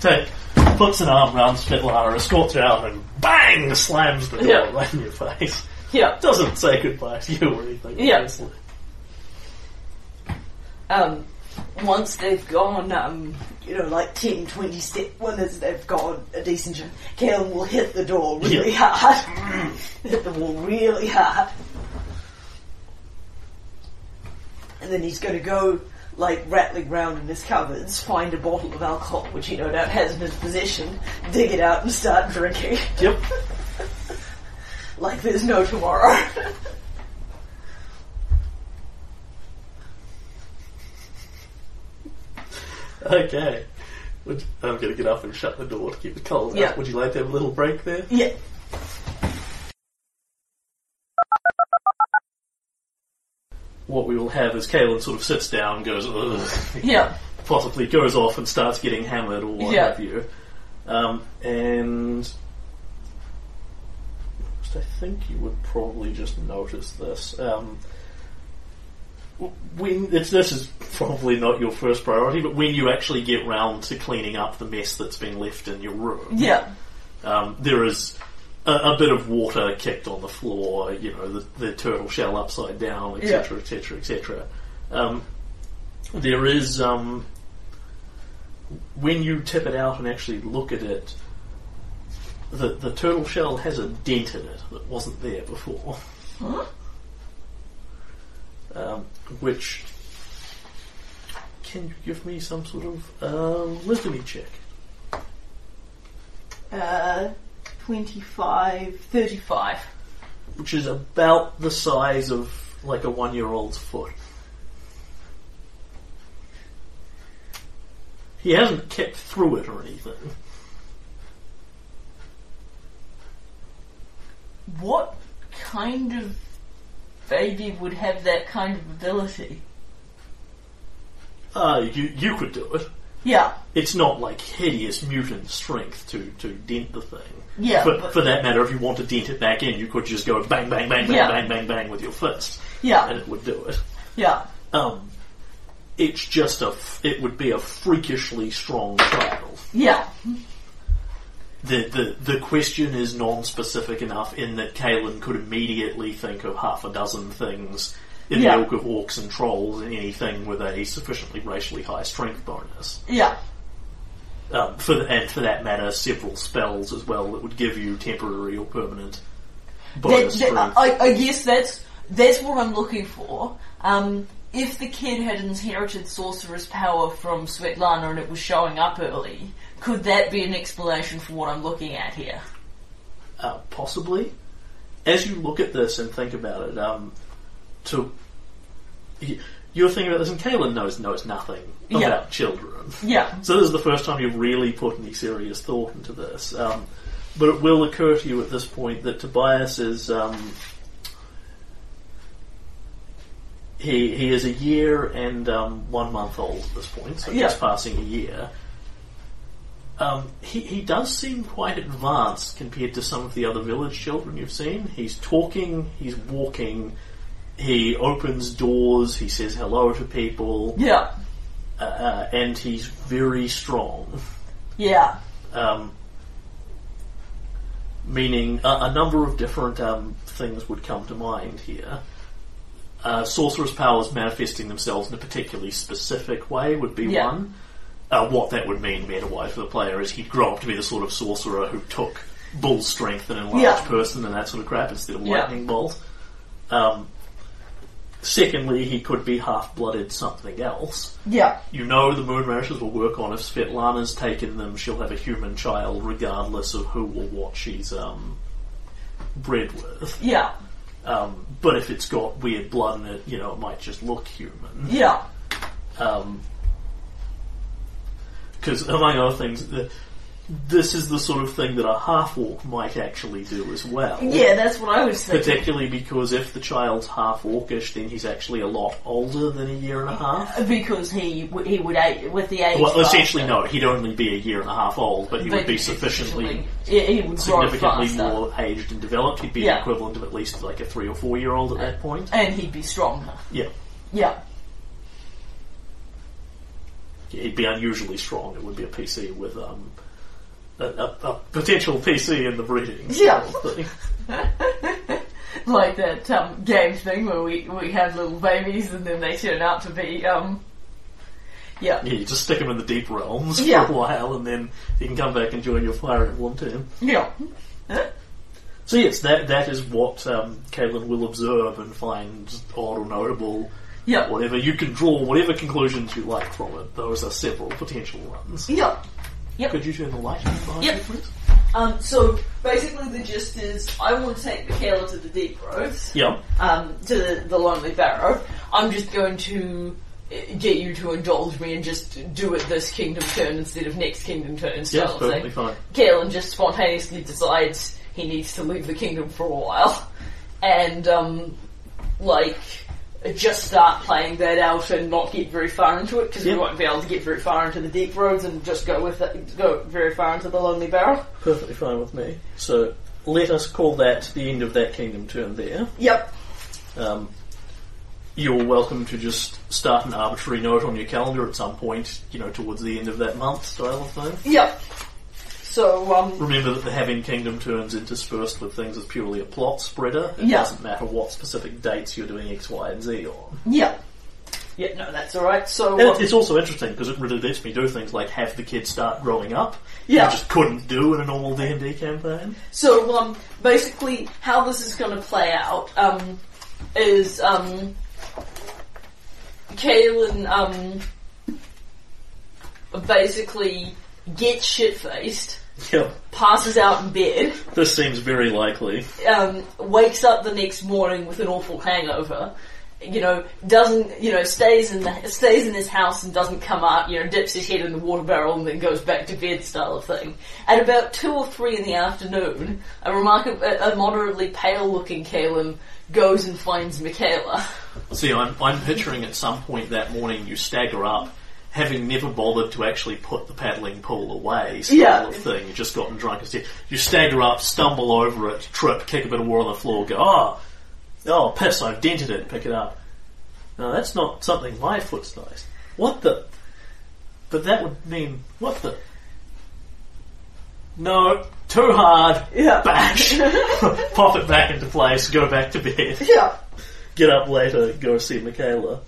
Take, puts an arm around Svetlana, escorts her out, and bang! slams the door Yeah. right in your face. Yeah. Doesn't say goodbye to you or anything. Yeah. obviously. Um, once they've gone, um, you know, like 10, 20 step, when it's- they've gone a decent chunk, Kaylen will hit the door really hard. hit the wall really hard. And then he's gonna go, like, rattling round in his cupboards, find a bottle of alcohol, which he no doubt has in his possession, dig it out and start drinking. Yep. like there's no tomorrow. Okay. Would, I'm going to get up and shut the door to keep the cold Yeah. out. Would you like to have a little break there? yeah. What we will have is Kaylen sort of sits down, goes, Ugh, Yeah. possibly goes off and starts getting hammered or what Yeah. have you. Um, and I think you would probably just notice this. Um, when it's, this is probably not your first priority, but when you actually get round to cleaning up the mess that's been left in your room, Yeah. um, there is a, a bit of water kicked on the floor, you know, the, the turtle shell upside down, etc., etc., etc. Um, there is, um, when you tip it out and actually look at it, the, the turtle shell has a dent in it that wasn't there before. Um, which, can you give me some sort of um, check? Uh, 25, 35. which is about the size of like a one year old's foot. He hasn't kicked through it or anything. What kind of baby would have that kind of ability? Uh, you, you could do it. Yeah, It's not like hideous mutant strength to, to dent the thing. yeah, but, but- for that matter, if you want to dent it back in, you could just go bang, bang, bang, bang, Yeah. bang, bang, bang with your fist, Yeah. and it would do it. yeah, Um, it's just a, f- it would be a freakishly strong child. yeah, the, the the question is non-specific enough in that Kaylen could immediately think of half a dozen things in Yeah. the ilk of orcs and trolls and anything with a sufficiently racially high strength bonus. yeah, Um, for the, and for that matter, several spells as well that would give you temporary or permanent That, bonus that- strength. I, I guess that's that's what I'm looking for. Um, if the kid had inherited sorcerer's power from Svetlana and it was showing up early, could that be an explanation for what I'm looking at here? Uh, possibly. As you look at this and think about it, um, to you're thinking about this, and Kaylen knows knows nothing about Yeah. children. Yeah, So this is the first time you've really put any serious thought into this. Um, but it will occur to you at this point that Tobias is um, he he is a year and um, one month old at this point, so Yeah. just passing a year. Um, he he does seem quite advanced compared to some of the other village children you've seen. He's talking, he's walking, he opens doors, he says hello to people yeah, uh, and he's very strong. yeah, Um, meaning a, a number of different um, things would come to mind here. Uh, sorcerer's powers manifesting themselves in a particularly specific way would be Yeah. one. Uh, what that would mean meta-wise for the player is he'd grow up to be the sort of sorcerer who took bull strength and enlarged Yeah. person and that sort of crap instead of Yeah. lightning bolt. Um, secondly, he could be half-blooded something else. yeah, You know the moon radishes will work on if Svetlana's taken them, she'll have a human child regardless of who or what she's um bred with. Yeah, Um, but if it's got weird blood in it, you know, it might just look human. yeah, Because among other things, the, this is the sort of thing that a half orc might actually do as well. yeah. That's what I was thinking. Particularly because if the child's half orcish, then he's actually a lot older than a year and a half. Uh, because he w- he would age with the age. Well, essentially, no, he'd only be a year and a half old, but he would be sufficiently yeah, he would significantly more aged and developed. He'd be Yeah. the equivalent of at least like a three or four year old at that point. and he'd be stronger. Yeah. Yeah, He'd be unusually strong. It would be a PC with um, a, a, a potential PC in the breeding. Yeah. sort of like that um, game thing where we we have little babies and then they turn out to be um. Yeah, Yeah, you just stick them in the deep realms Yeah. for a while, and then you can come back and join your Fire Emblem team. yeah, So yes, that that is what um, Caitlin will observe and find odd or notable. Yeah, Whatever you can draw, whatever conclusions you like from it. Those are several potential ones. yeah. Yeah. Could you turn the light on behind Yep. you, please? Um, so basically, the gist is I want to take Michaela to the deep roads. Yeah. um, to the, the Lonely Barrow. I'm just going to uh, get you to indulge me and just do it this kingdom turn instead of next kingdom turn Yes, style perfectly thing. fine. Kaylen just spontaneously decides he needs to leave the kingdom for a while, and um, like just start playing that out and not get very far into it because Yep. we won't be able to get very far into the deep roads and just go with it, go very far into the Lonely Barrow. Perfectly fine with me. So let us call that the end of that kingdom turn there. Yep. Um, you're welcome to just start an arbitrary note on your calendar at some point, you know, towards the end of that month style of thing. Yep. So um, Remember that the having kingdom turns interspersed with things is purely a plot spreader. It Yeah. doesn't matter what specific dates you're doing X, Y, and Z on. yeah. Yeah, no, that's alright. So, And um, it's also interesting because it really lets me do things like have the kids start growing up. Yeah. You just couldn't do in a normal D&D campaign. So, um, basically, how this is going to play out um, is um, Kaylen um, basically gets shit faced, Yeah. passes out in bed, This seems very likely. um, wakes up the next morning with an awful hangover. You know, doesn't you know stays in the stays in his house and doesn't come out. You know, dips his head in the water barrel and then goes back to bed, style of thing. At about two or three in the afternoon, a remarkable, a, a moderately pale-looking Caleb goes and finds Michaela. See, I'm, I'm picturing at some point that morning you stagger up, having never bothered to actually put the paddling pool away, style Yeah. of thing. You've just gotten drunk instead. You stagger up, stumble over it, trip, kick a bit of water on the floor, go, oh, oh, piss, I've dented it, pick it up. No, that's not something my foot's nice. What the? But that would mean, what the? No, too hard. Yeah. Bash. Pop it back into place, go back to bed Yeah. get up later, go see Michaela.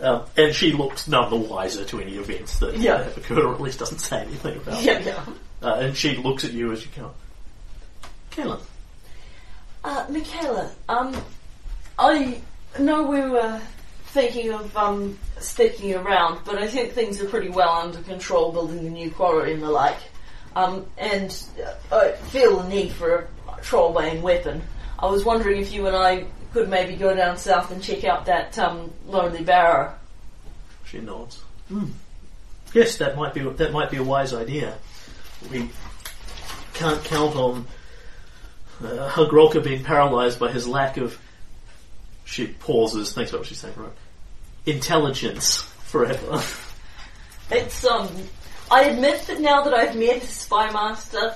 Um, and she looks none the wiser to any events that Yeah. have occurred, or at least doesn't say anything about Yeah, it. yeah. Uh, and she looks at you as you go, Kaylen, Uh, Michaela, um, I know we were thinking of um, sticking around, but I think things are pretty well under control building the new quarry and the like. Um, and uh, I feel the need for a troll weighing weapon. I was wondering if you and I could maybe go down south and check out that um, lonely barrow. she nods. Hmm. Yes, that might be that might be a wise idea. We can't count on uh, Hargulka being paralysed by his lack of. She pauses, thinks about what she's saying. Right, intelligence forever. It's um. I admit that now that I've met Spy Master,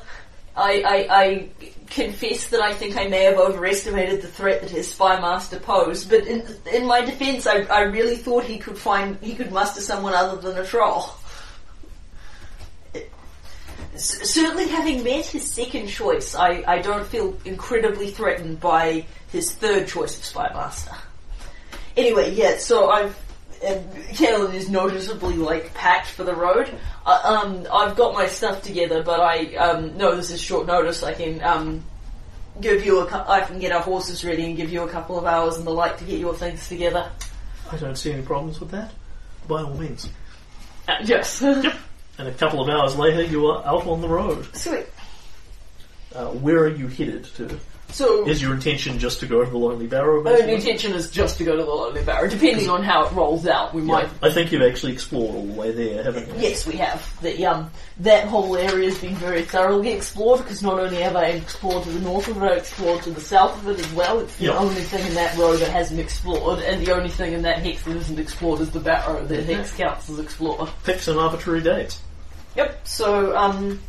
I, I, I confess that I think I may have overestimated the threat that his Spy Master posed. But in in my defence, I, I really thought he could find he could muster someone other than a troll. S- certainly, having met his second choice, I, I don't feel incredibly threatened by his third choice of Spy Master. Anyway, yeah, so I've and is noticeably like packed for the road. Uh, um, I've got my stuff together, but I um, know this is short notice. I can um, give you a cou- I can get our horses ready and give you a couple of hours and the like to get your things together. I don't see any problems with that. By all means. Uh, yes. And a couple of hours later, you are out on the road. Sweet. Uh, where are you headed to? So Is your intention just to go to the Lonely Barrow? Uh, the intention is just to go to the Lonely Barrow. Depending on how it rolls out, we might. I think you've actually explored all the way there, haven't you? Yes, we have. The, um, that whole area has been very thoroughly explored because not only have I explored to the north of it, I've explored to the south of it as well. It's the Yep. only thing in that row that hasn't explored, and the only thing in that hex that isn't explored is the Barrow. The hex counts as explored. Pick some arbitrary date. Yep. So, um,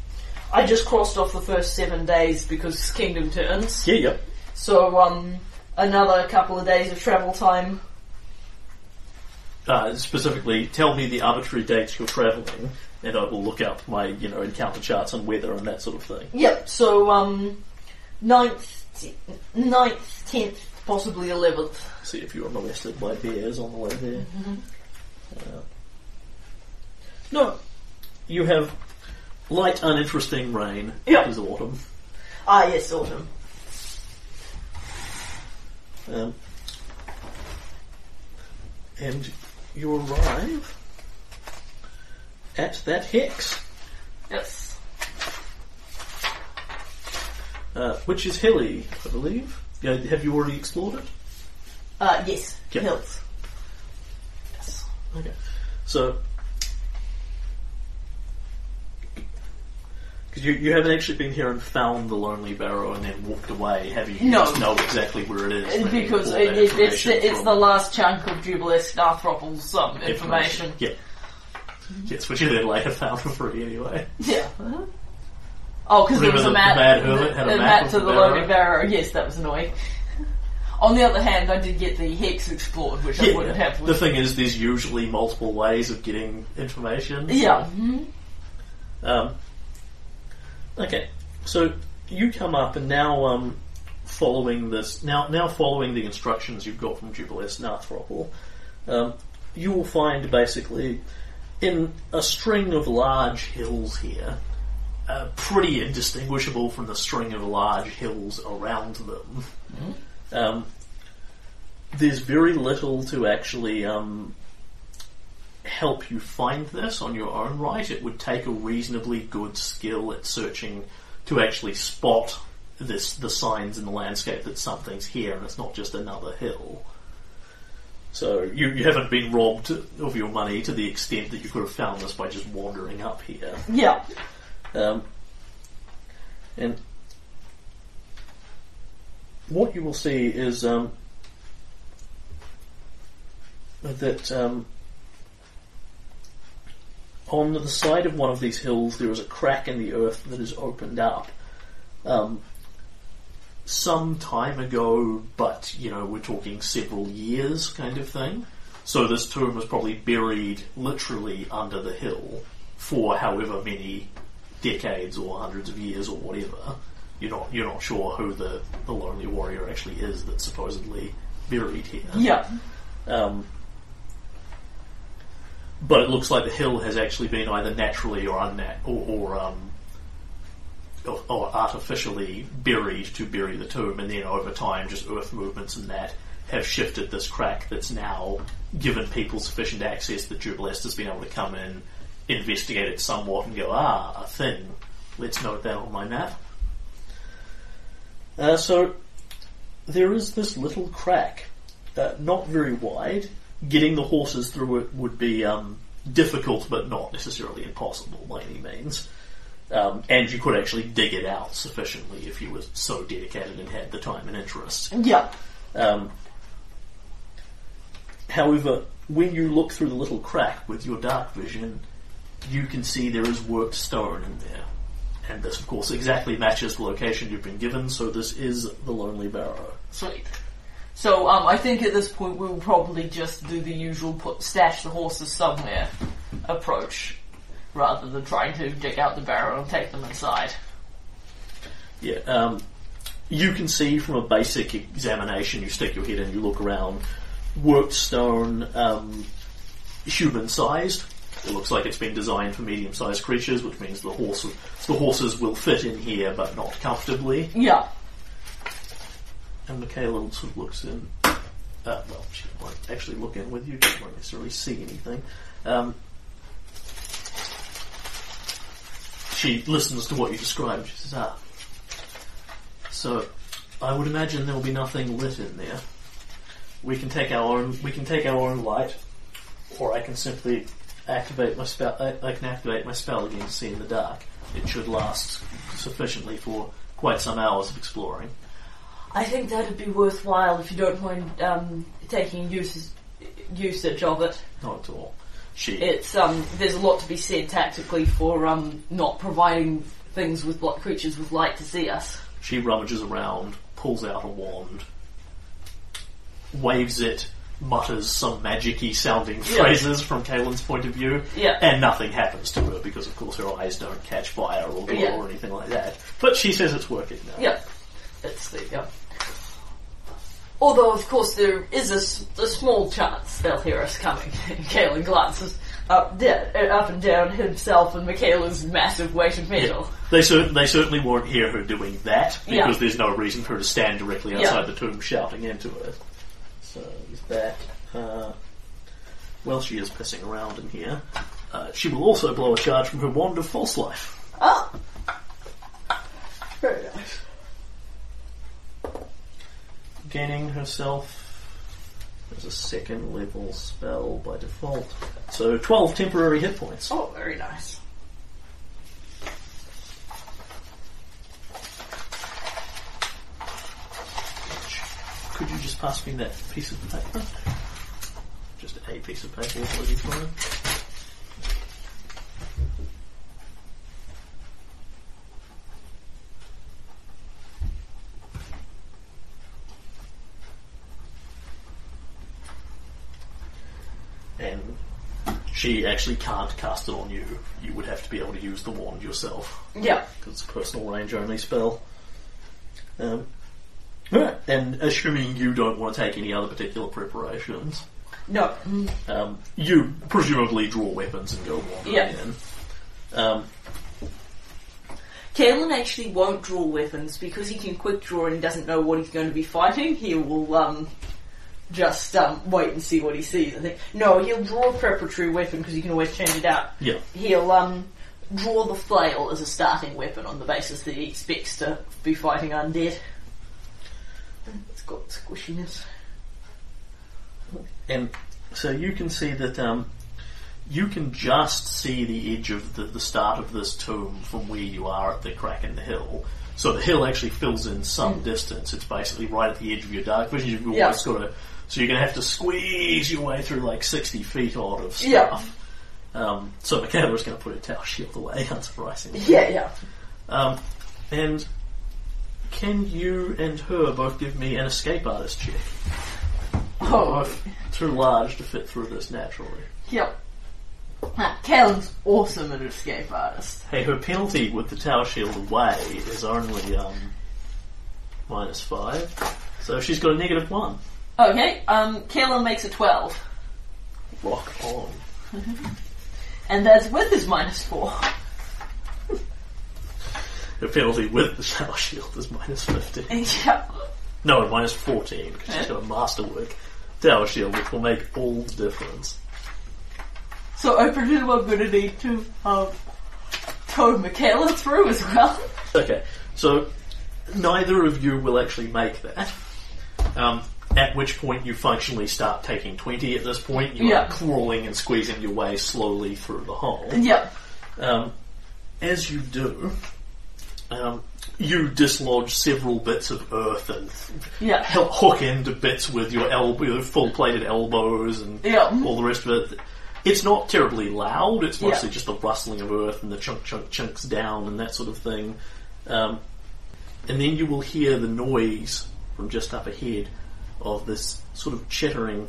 I just crossed off the first seven days because Kingdom turns. Yeah, yep. So, um, another couple of days of travel time. Uh, specifically, tell me the arbitrary dates you're travelling, and I will look up my, you know, encounter charts and weather and that sort of thing. Yep. So, um, 9th, 9th, tenth, possibly eleventh. See if you are molested by bears on the way there. Uh, no, you have light, uninteresting rain. Yep. It is autumn. Ah, yes, autumn. Um, and you arrive at that hex, Yes. uh, which is hilly, I believe. Yeah, have you already explored it? Uh, yes. Yeah. Hills. Yes. Okay. So, because you, you haven't actually been here and found the Lonely Barrow and then walked away, have you? You No. just know exactly where it is. Because it, that it, it's, information the, it's from the last chunk of Jubilost Narthropple's um, information. Yeah. Yes, which you then later found for free anyway. Yeah. Oh, because there Remember was a the- map, the Mad Hermit had a map of to the the Lonely Barrow. Yes, that was annoying. On the other hand, I did get the hex explored, which I wouldn't have. The With, thing is, there's usually multiple ways of getting information. yeah. Um, okay, so you come up and now um, following this, now now following the instructions you've got from Jubilost Narthropple, um, you will find basically in a string of large hills here, uh, pretty indistinguishable from the string of large hills around them. Um, there's very little to actually um, help you find this on your own right. It would take a reasonably good skill at searching to actually spot this the signs in the landscape that something's here and it's not just another hill. So you, you haven't been robbed of your money to the extent that you could have found this by just wandering up here. Yeah. Um, and what you will see is um, that um, on the side of one of these hills there is a crack in the earth that has opened up. Um, some time ago, but you know, we're talking several years kind of thing. So this tomb was probably buried literally under the hill for however many decades or hundreds of years or whatever. You're not you're not sure who the, the lonely warrior actually is that's supposedly buried here. Yeah. Um, but it looks like the hill has actually been either naturally or unnat or, or um, or, or artificially buried to bury the tomb, and then over time, just earth movements and that have shifted this crack that's now given people sufficient access that Jubilost has been able to come in, investigate it somewhat, and go, ah, a thing. Let's note that on my map. Uh, so there is this little crack, uh, not very wide. Getting the horses through it would be um, difficult, but not necessarily impossible by any means. Um, and you could actually dig it out sufficiently if you were so dedicated and had the time and interest. Yeah. Um, however, when you look through the little crack with your dark vision, you can see there is worked stone in there. And this, of course, exactly matches the location you've been given, so this is the Lonely Barrow. Sweet. So, um, I think at this point we'll probably just do the usual put stash the horses somewhere approach, rather than trying to dig out the barrel and take them inside. Yeah, um, you can see from a basic examination, you stick your head in, you look around, worked stone, um, human sized. It looks like it's been designed for medium sized creatures, which means the horses, the horses will fit in here, but not comfortably. Yeah. And Michaela sort of looks in. Uh, well, she won't actually look in with you. She won't necessarily see anything. Um, she listens to what you describe. She says, "Ah, so I would imagine there will be nothing lit in there. We can take our own. We can take our own light, or I can simply activate my spell. I, I can activate my spell again to see in the dark. It should last sufficiently for quite some hours of exploring. I think that'd be worthwhile if you don't mind um, taking use, usage of it. Not at all. She It's um, there's a lot to be said tactically for um, not providing things with what creatures with light to see us. she rummages around, pulls out a wand, waves it, mutters some magic-y sounding Yeah. phrases from Kaylen's point of view, Yeah. and nothing happens to her because, of course, her eyes don't catch fire or glow Yeah. or anything like that. But she says it's working now. Yeah, it's the yeah. Although, of course, there is a small chance they'll hear us coming. Kaylen glances up, da- up and down himself and Michaela's massive weight of metal. They, cer- they certainly won't hear her doing that because Yeah. there's no reason for her to stand directly Yeah. outside the tomb shouting into it. So that. Uh, well, she is pissing around in here. Uh, she will also blow a charge from her wand of false life. Oh, very nice. Gaining herself as a second level spell by default. So 12 temporary hit points. Oh, very nice. Could you just pass me that piece of paper? Just a piece of paper will be fine. And she actually can't cast it on you. You would have to be able to use the wand yourself Yeah. because it's a personal range only spell. Um, alright, and assuming you don't want to take any other particular preparations, No. um, you presumably draw weapons and go wandering Yeah. in. Um, Kaylen actually won't draw weapons because he can quick draw and doesn't know what he's going to be fighting. He will um, just um, wait and see what he sees. I think no, he'll draw a preparatory weapon because he can always change it out. yeah, He'll um, draw the flail as a starting weapon on the basis that he expects to be fighting undead. It's got squishiness. and so you can see that um, you can just see the edge of the, the start of this tomb from where you are at the crack in the hill. So the hill actually fills in some distance. It's basically right at the edge of your dark vision. You've. Yeah. always got to, so you're going to have to squeeze your way through like 60 feet odd of Yeah. stuff. Um, so Michaela's going to put a tower shield away, unsurprisingly. Yeah, yeah. Um, and can you and her both give me an escape artist check? Oh, too large to fit through this naturally. yep. Ah, Kaylen's awesome an escape artist. Hey, her penalty with the tower shield away is only um, minus five, so she's got a negative one. Okay, um, Kaylen makes a 12. Rock on. And that's with his minus 4. The penalty with the tower shield is minus fifteen. yeah. No, minus fourteen because she's got a masterwork tower shield, which will make all the difference. So I presume I'm going to need to um, tow Michaela through as well. Okay, so neither of you will actually make that. Um, at which point you functionally start taking 20 at this point. You Yeah. are crawling and squeezing your way slowly through the hole. Yep. Um, as you do, um, you dislodge several bits of earth and Yeah. help hook into bits with your elbow, full-plated elbows and Yeah. all the rest of it. It's not terribly loud. It's mostly just the rustling of earth and the chunk, chunk, chunks down and that sort of thing. Um, and then you will hear the noise from just up ahead of this sort of chittering.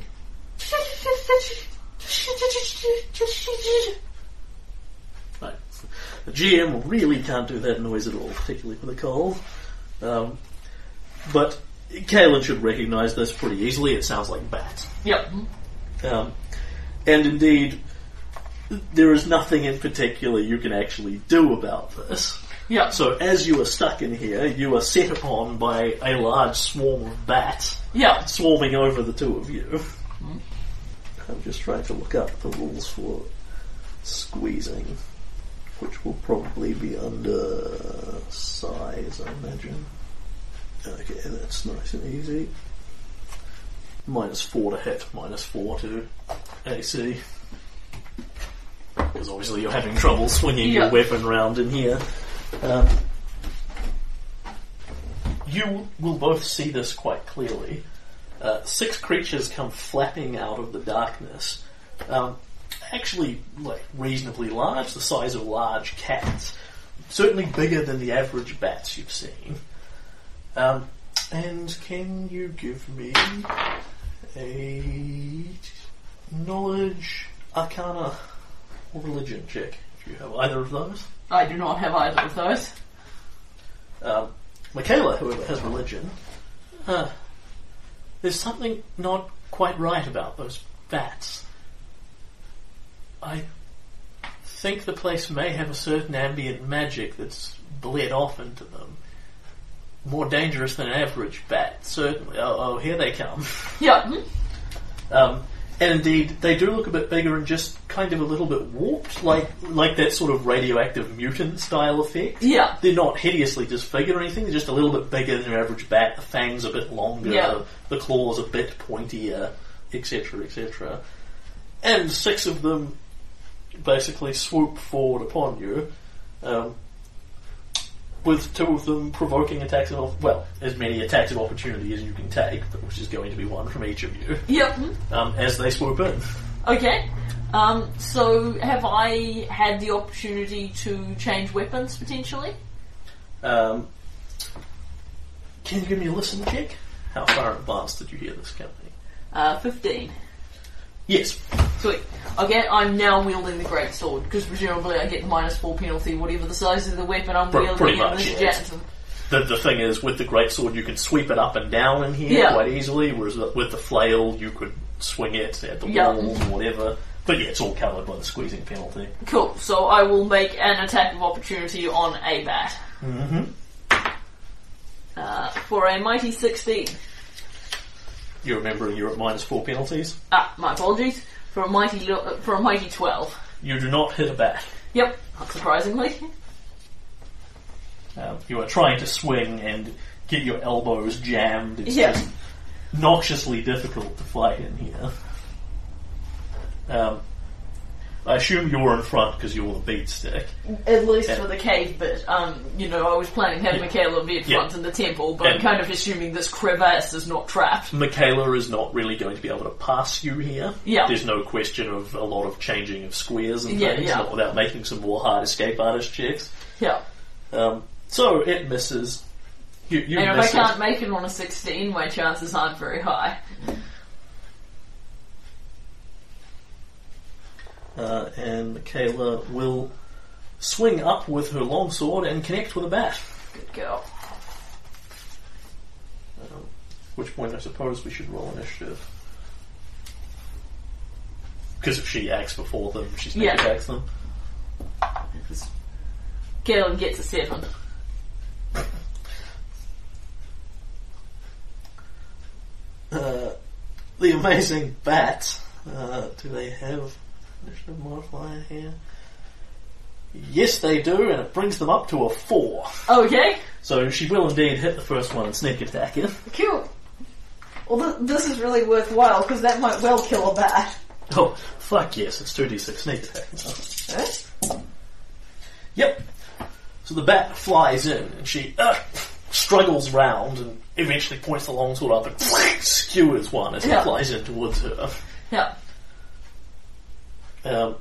Right. The GM really can't do that noise at all, particularly for the cold. Um, but Kaylen should recognise this pretty easily. It sounds like bats. Yep. Um, and indeed, there is nothing in particular you can actually do about this. Yep. So as you are stuck in here, you are set upon by a large swarm of bats Yep. swarming over the two of you. I'm just trying to look up the rules for squeezing, which will probably be under size, I imagine. Okay, that's nice and easy. Minus four to hit, minus four to AC. Because obviously you're having trouble swinging Yeah. your weapon round in here. Um, you will both see this quite clearly. Uh, six creatures come flapping out of the darkness. Um, actually, like reasonably large, the size of large cats. Certainly bigger than the average bats you've seen. Um, and can you give me a knowledge, arcana, or religion check if you have either of those? I do not have either of those. Um, Michaela, however, has religion. Uh, there's something not quite right about those bats. I think the place may have a certain ambient magic that's bled off into them. More dangerous than an average bat, certainly. Oh, oh here they come. Yeah. mhm. Um, and indeed, they do look a bit bigger and just kind of a little bit warped, like like that sort of radioactive mutant style effect. Yeah. They're not hideously disfigured or anything. They're just a little bit bigger than your average bat. The fangs a bit longer. Yeah. The claws a bit pointier, etc., etc. And six of them basically swoop forward upon you, um, with two of them provoking attacks of well, as many attacks of opportunity as you can take, which is going to be one from each of you, Yep. um, as they swoop in. Okay. Um, so have I had the opportunity to change weapons potentially? Um, can you give me a listen check? How far in advance did you hear this company? Uh, 15. Yes. Sweet. Okay, I'm now wielding the great sword because presumably I get the minus four penalty, whatever the size of the weapon I'm Pre- wielding pretty in much, this yeah. The, the thing is, with the greatsword, you can sweep it up and down in here Yeah. quite easily, whereas with the flail, you could swing it at the Yeah. walls or whatever. But yeah, it's all covered by the squeezing penalty. Cool. So I will make an attack of opportunity on a bat. Mm-hmm. Uh, for a mighty 16. You remember you're at minus four penalties. Ah, my apologies. For a mighty lo- for a mighty 12. You do not hit a bat. Yep, not surprisingly. Um, you are trying to swing and get your elbows jammed. It's Yeah. just noxiously difficult to fight in here. Um, I assume you're in front because you're the beat stick. At least Yeah. for the cave bit. Um, you know, I was planning to have Michaela be at Yeah. front in the temple, but I'm kind of assuming this crevasse is not trapped. Michaela is not really going to be able to pass you here. Yeah. There's no question of a lot of changing of squares and Yeah, things, yeah. not without making some more hard escape artist checks. Yeah. Um, so it misses. You, you And if I can't make it on a 16, my chances aren't very high. Uh, and Michaela will swing up with her longsword and connect with a bat. Good girl. Um, which point I suppose we should roll initiative. Because if she acts before them, she's Yeah. attacks them. Kaylen gets a 7. Uh, the amazing bat. Uh, do they have initiative modifier here? Yes, they do, and it brings them up to a four. Okay. So she will indeed hit the first one and sneak attack it. Cool. Well, th- this is really worthwhile because that might well kill a bat. Oh, fuck yes, it's 2d6 sneak attack. Eh? Yep. So the bat flies in and she uh, struggles round and eventually points the longsword up and skewers one as Yeah. it flies in towards her. Yeah. Um,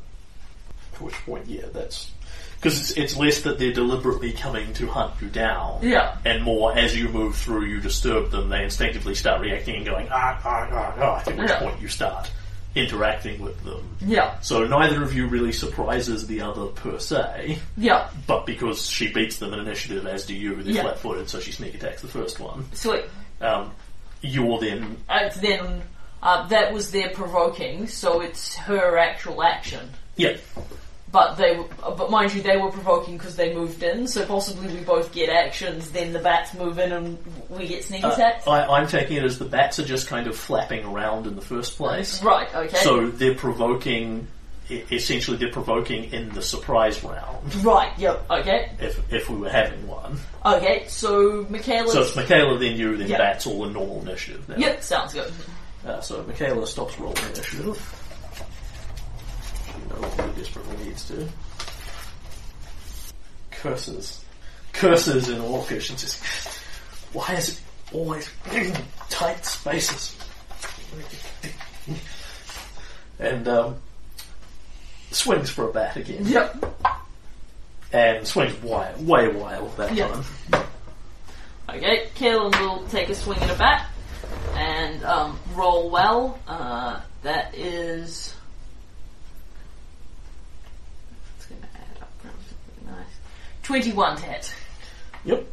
at which point, yeah, that's because it's, it's less that they're deliberately coming to hunt you down, Yeah. and more as you move through, you disturb them. They instinctively start reacting and going ah ah ah ah. At which Yeah. point you start interacting with them. Yeah. So neither of you really surprises the other per se, Yeah. but because she beats them in initiative, as do you, they're Yeah. flat-footed, so she sneak attacks the first one. Sweet. Um, you're then Uh, then, uh, that was their provoking, so it's her actual action. yeah. But they, w- uh, but mind you, they were provoking because they moved in. So possibly we both get actions. Then the bats move in and we get sneak Uh, attacks. I, I'm taking it as the bats are just kind of flapping around in the first place. right. Okay. So they're provoking e- essentially they're provoking in the surprise round, Right, yep, okay. if if we were having one. Okay, so Michaela's... So it's Michaela, then you, then Yeah. Bats, all in normal initiative now. Yep, sounds good. Uh, so Michaela stops rolling initiative. She no longer desperately needs to. Curses. Curses in Orcish and says, Why is it always tight spaces? And um, swings for a bat again. Yep. And swings wild, way wild that Yeah. time. Okay, Kaylen will take a swing at a bat and um, roll well. Uh, that is. It's going to add up nice. 21 to hit. Yep.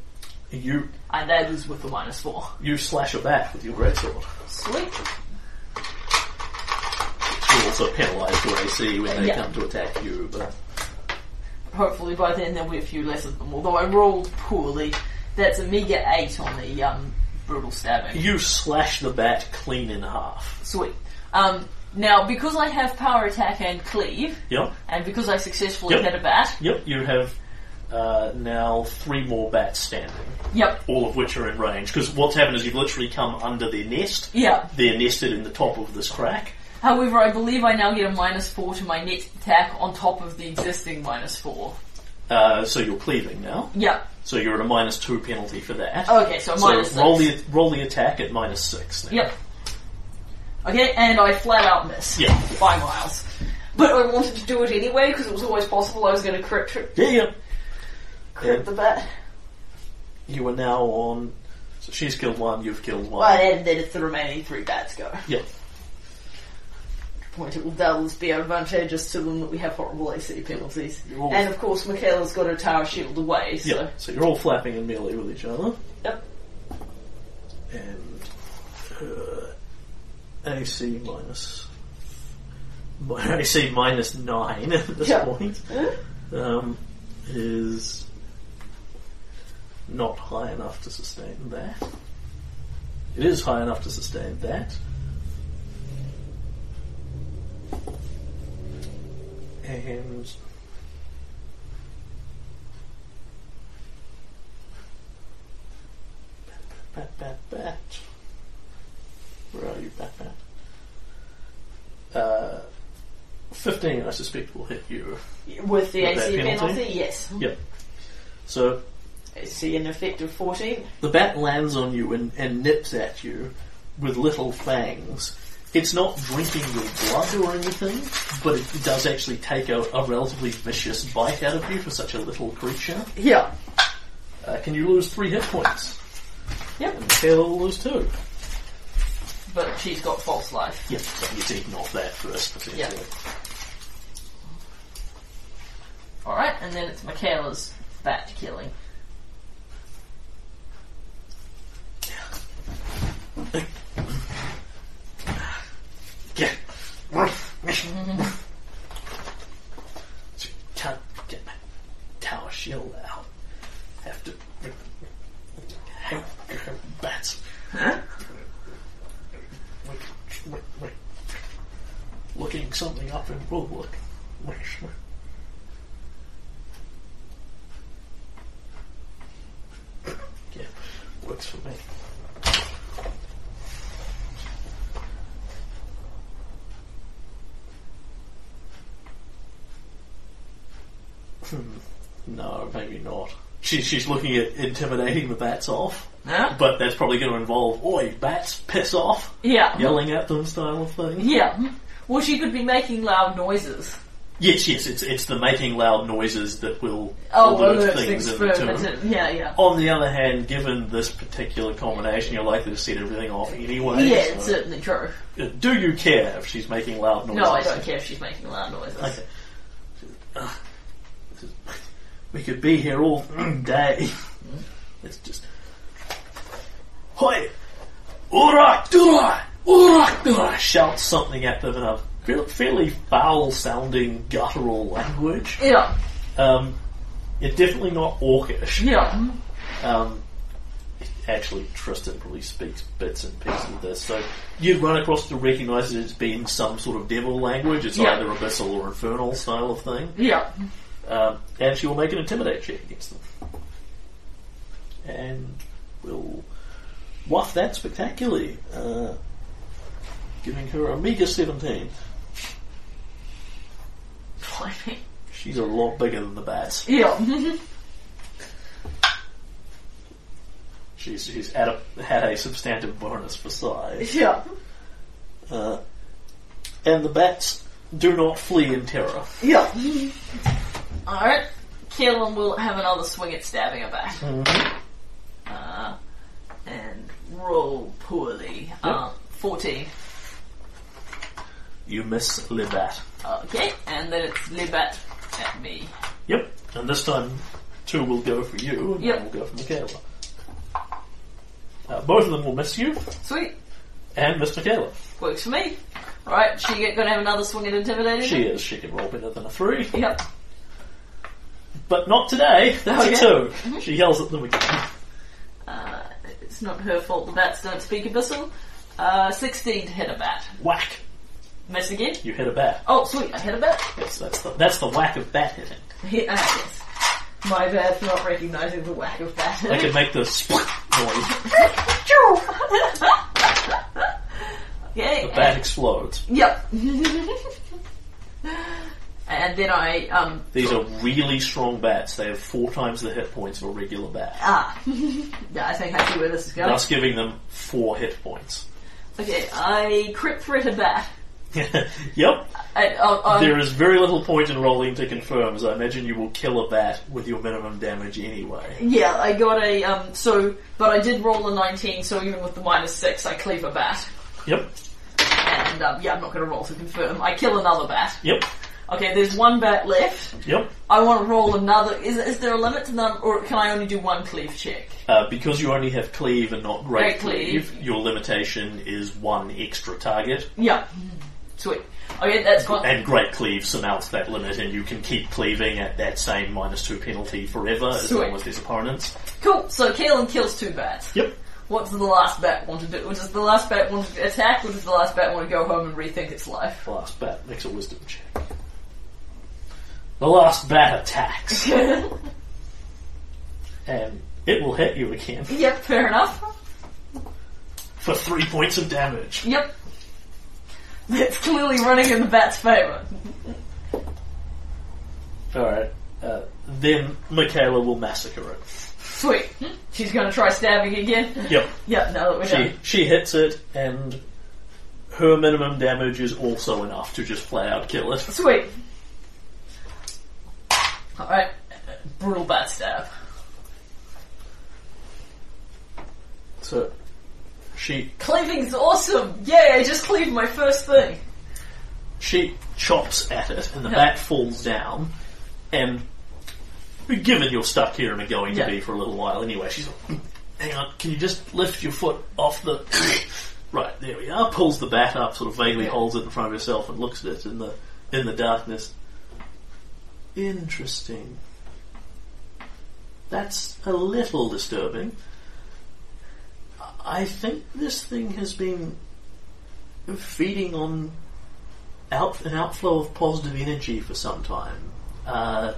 You And that is with the minus 4. you slash a bat with your greatsword. Sweet. You also penalise your AC when they Yeah. come to attack you, but Hopefully by then there'll be a few less of them. Although I rolled poorly. That's a meager 8 on the um, brutal stabbing. you slash the bat clean in half. Sweet. Um, now, because I have power attack and cleave, Yep, and because I successfully Yep. hit a bat, yep. You have uh, now three more bats standing, yep, all of which are in range. Because what's happened is you've literally come under their nest. yeah. They're nested in the top of this crack. However, I believe I now get a minus 4 to my net attack on top of the existing minus 4. Uh, so you're cleaving now. Yep. So you're at a minus two penalty for that. Okay, so so minus roll 6. the roll the attack at minus six. Then. Yep. Okay, and I flat out miss. Yeah. By miles. But I wanted to do it anyway because it was always possible I was going to crit, crit, Yeah, yeah. crit Yeah. the bat. You are now on. So she's killed one. You've killed one. Well, and then it's the remaining three bats go. Yeah. Point it will doubtless be advantageous to them that we have horrible AC penalties. All- And of course, Michaela's got her tower shield away, so. Yeah. So you're all flapping in melee with each other. Yep. and uh, AC minus mi- AC minus nine at this Yeah. point um, is not high enough to sustain that. It is high enough to sustain that. And bat, bat, bat. Where are you, bat, bat? Uh, 15, I suspect, will hit you. With the With AC penalty? penalty, yes. Yep. So, AC an effect of 14. the bat lands on you and, and nips at you with little fangs. It's not drinking your blood or anything, but it does actually take a, a relatively vicious bite out of you for such a little creature. Yeah. Uh, can you lose three hit points? Yep. And Michaela will lose two. But she's got false life. Yep, so he's eaten off that first, potentially. Alright, and then it's Michaela's bat killing. Get. Can't get my tower shield out. Have to. Hang bats. Huh? Wait wit. Looking something up in rulebook. Yeah, works for me. No, maybe not. She, she's looking at intimidating the bats off, Huh? but that's probably going to involve, oi, bats, piss off, Yeah. yelling at them style of thing. Yeah. Well, she could be making loud noises. Yes, yes, it's it's the making loud noises that will Oh, alert alert things in the tomb. yeah, yeah. On the other hand, given this particular combination, you're likely to set everything off anyway. Yeah, so- it's certainly true. Uh, Do you care if she's making loud noises? No, I don't care if she's making loud noises. Okay. Uh, we could be here all day. Let's just. Hoi! Urak dura! Urak dura! Shout something at them in a fairly, foul sounding guttural language. Yeah, Um, it's definitely not orcish. yeah. Um, actually, Tristan probably speaks bits and pieces of this. So you'd run across to recognise it as being some sort of devil language. It's Yeah. either abyssal or infernal style of thing. Yeah. Um, and she will make an intimidate check against them. And will waft that spectacularly, uh, giving her a meager 17. Blimey. She's a lot bigger than the bats. Yeah. She's, she's had a, had a substantive bonus for size. yeah. Uh, and the bats do not flee in terror. Yeah. Alright. Keelan will have another swing at stabbing her back. Uh, and roll poorly. Uh, 14. You miss Le Bat. Okay, and then it's Libat at me. Yep. And this time, two will go for you, and Yep. one will go for Michaela. Uh, both of them will miss you, Sweet. and miss Michaela. Works for me. Alright, she get, gonna have another swing at intimidating? She is. She can roll better than a three. Yep. But not today. That's a two. She yells at them again. Uh, it's not her fault the bats don't speak abyssal. Uh, 16 to hit a bat. Whack. Miss again? You hit a bat. Oh, sweet, I hit a bat. Yes, that's the, that's the whack of bat hitting. Hit, ah, yes. My bad for not recognising the whack of bat. They can make the split noise. okay, The bat explodes. Yep. and then I, um, These are really strong bats. They have four times the hit points of a regular bat, ah. yeah, I think I see where this is going. thus giving them four hit points. Okay, I crit threat a bat. yep. I, oh, oh, There is very little point in rolling to confirm, as I imagine you will kill a bat with your minimum damage anyway. yeah, I got a, um, so, but I did roll a 19, so even with the minus 6, I cleave a bat. Yep. And, um, yeah, I'm not gonna roll to confirm. I kill another bat. Yep. Okay, there's one bat left. Yep. I want to roll another. Is, is there a limit to them, or can I only do one cleave check? Uh, because you only have cleave and not great, Great cleave. your limitation is one extra target, Yeah. Sweet. Okay, that's fine. and great cleave surmounts that limit, and you can keep cleaving at that same minus two penalty forever as Sweet. long as there's opponents. Cool. So Kaylen kills two bats. Yep. What does the last bat want to do? Does the last bat want to attack, or does the last bat want to go home and rethink its life? Last bat makes a wisdom check. The last bat attacks, and it will hit you again yep, fair enough. for three points of damage. Yep. It's clearly running in the bat's favour. Alright. Uh, then Michaela will massacre it. Sweet. She's going to try stabbing again. Yep. Yep, now that we're She done. she hits it, and her minimum damage is also enough to just flat out kill it. Sweet. Alright. Brutal bat stab. So she Cleaving's awesome! Yay, I just cleaved my first thing. she chops at it, and the Yeah. bat falls down. And given you're stuck here and are going to be for a little while anyway, she's like, hmm, "Hang on, can you just lift your foot off the?" right there we are. Pulls the bat up, sort of vaguely Yeah. holds it in front of herself, and looks at it in the in the darkness. Interesting. That's a little disturbing. I think this thing has been feeding on out an outflow of positive energy for some time. Uh,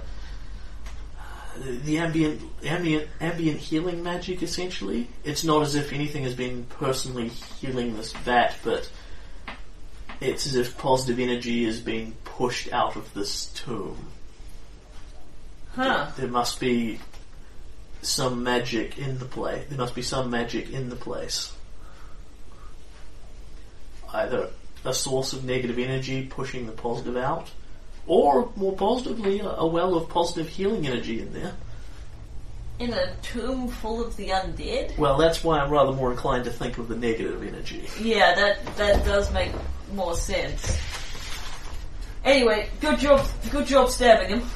the ambient, ambient, ambient healing magic, essentially. It's not as if anything has been personally healing this vat, but it's as if positive energy is being pushed out of this tomb. Huh. There must be some magic in the play. There must be some magic in the place. Either a source of negative energy pushing the positive out, or more positively, a, well of positive healing energy in there. In a tomb full of the undead? Well, that's why I'm rather more inclined to think of the negative energy. Yeah, that that does make more sense. Anyway, good job, good job stabbing him.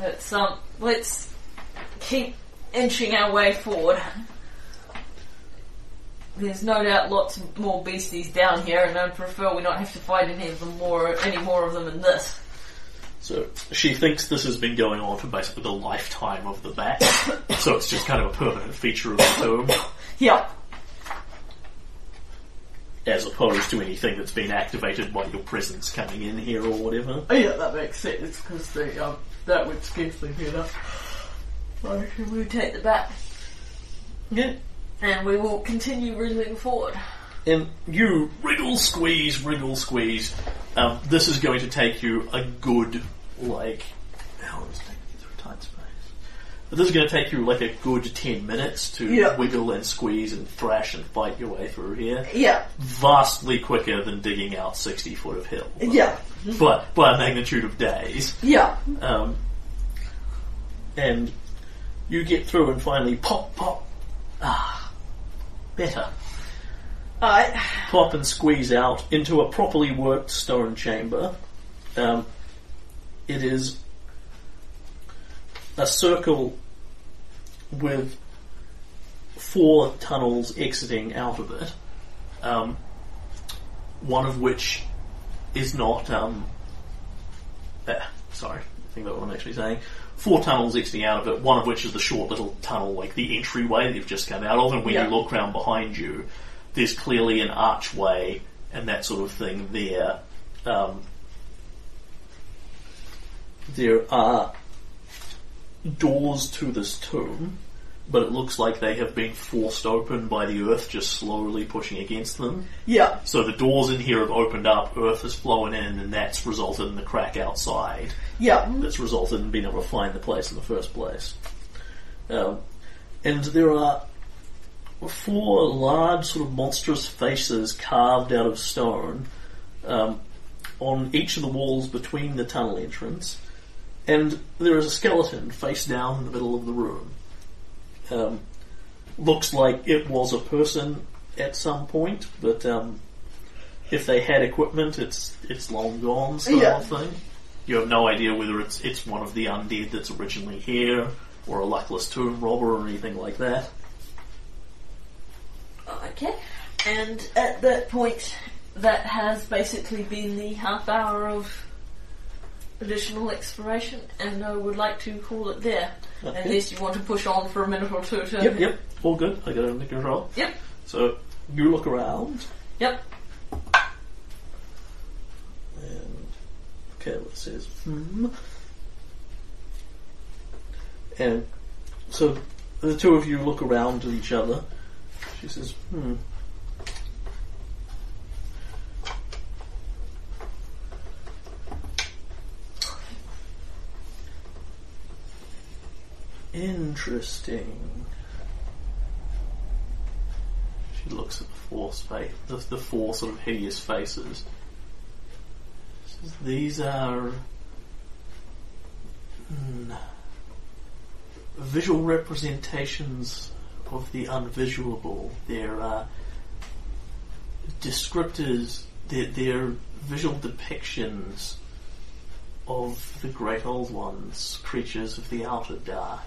Let's um, let's keep inching our way forward. There's no doubt lots more beasties down here, and I'd prefer we not have to fight any of them more, any more of them in this. So she thinks this has been going on for basically the lifetime of the bat. so it's just kind of a permanent feature of the tomb, Yeah. as opposed to anything that's been activated by your presence coming in here or whatever. Oh, yeah, that makes sense because the um, that would scarcely be enough. So we take the bat Yeah. and we will continue wriggling forward? And you wriggle, squeeze, wriggle, squeeze. Um, this is going to take you a good, like, how long is it taking you through tight space? But this is going to take you like a good ten minutes to Yeah. wiggle and squeeze and thrash and fight your way through here. Yeah. Vastly quicker than digging out sixty foot of hill, Yeah. but by a magnitude of days. Yeah. Um, and you get through and finally pop, pop. Ah, better. Alright. pop and squeeze out into a properly worked stone chamber. Um, it is a circle with four tunnels exiting out of it. Um, one of which is not. Um, eh, sorry, I think that's what I'm actually saying. Four tunnels exiting out of it. One of which is the short little tunnel, like the entryway they've just come out of. And when Yeah. you look round behind you, there's clearly an archway and that sort of thing there. Um, there are doors to this tomb, but it looks like they have been forced open by the earth just slowly pushing against them. Yeah. So the doors in here have opened up, earth has flown in, and that's resulted in the crack outside Yeah. that's resulted in being able to find the place in the first place. Um, and there are four large, sort of monstrous faces carved out of stone um, on each of the walls between the tunnel entrance, and there is a skeleton face down in the middle of the room. Um, looks like it was a person at some point, but um, if they had equipment, it's it's long gone, sort Yeah. of thing. You have no idea whether it's it's one of the undead that's originally here, or a luckless tomb robber, or anything like that. Okay. And at that point, that has basically been the half hour of additional exploration, and I would like to call it there. Okay. Unless you want to push on for a minute or two to. Yep, yep, all good. I got it under control. Yep. So you look around. Yep. And okay, what says hmm. And so the two of you look around at each other. She says, hmm. Interesting. She looks at the four space, the, the four sort of hideous faces. Says, These are hmm, visual representations of the unvisuable. They're uh, descriptors. They're, they're visual depictions of the great old ones, creatures of the outer dark.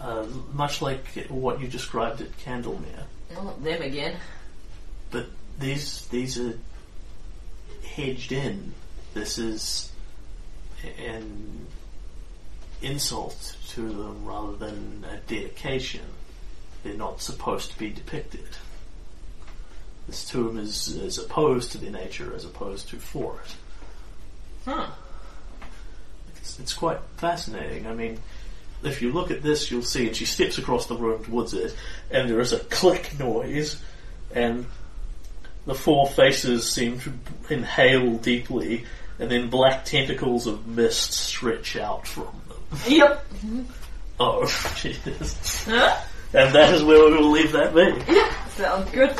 Uh, much like what you described at Candlemere. Not them again. But these these are hedged in. This is an insult to them rather than a dedication. They're not supposed to be depicted. This tomb is, is opposed to their nature as opposed to for it. Huh. It's, it's quite fascinating. I mean, if you look at this, you'll see, and she steps across the room towards it, and there is a click noise, and the four faces seem to inhale deeply, and then black tentacles of mist stretch out from them. Yep. Oh, Jesus. Huh? And that is where we will leave that be. Yeah, Sounds good.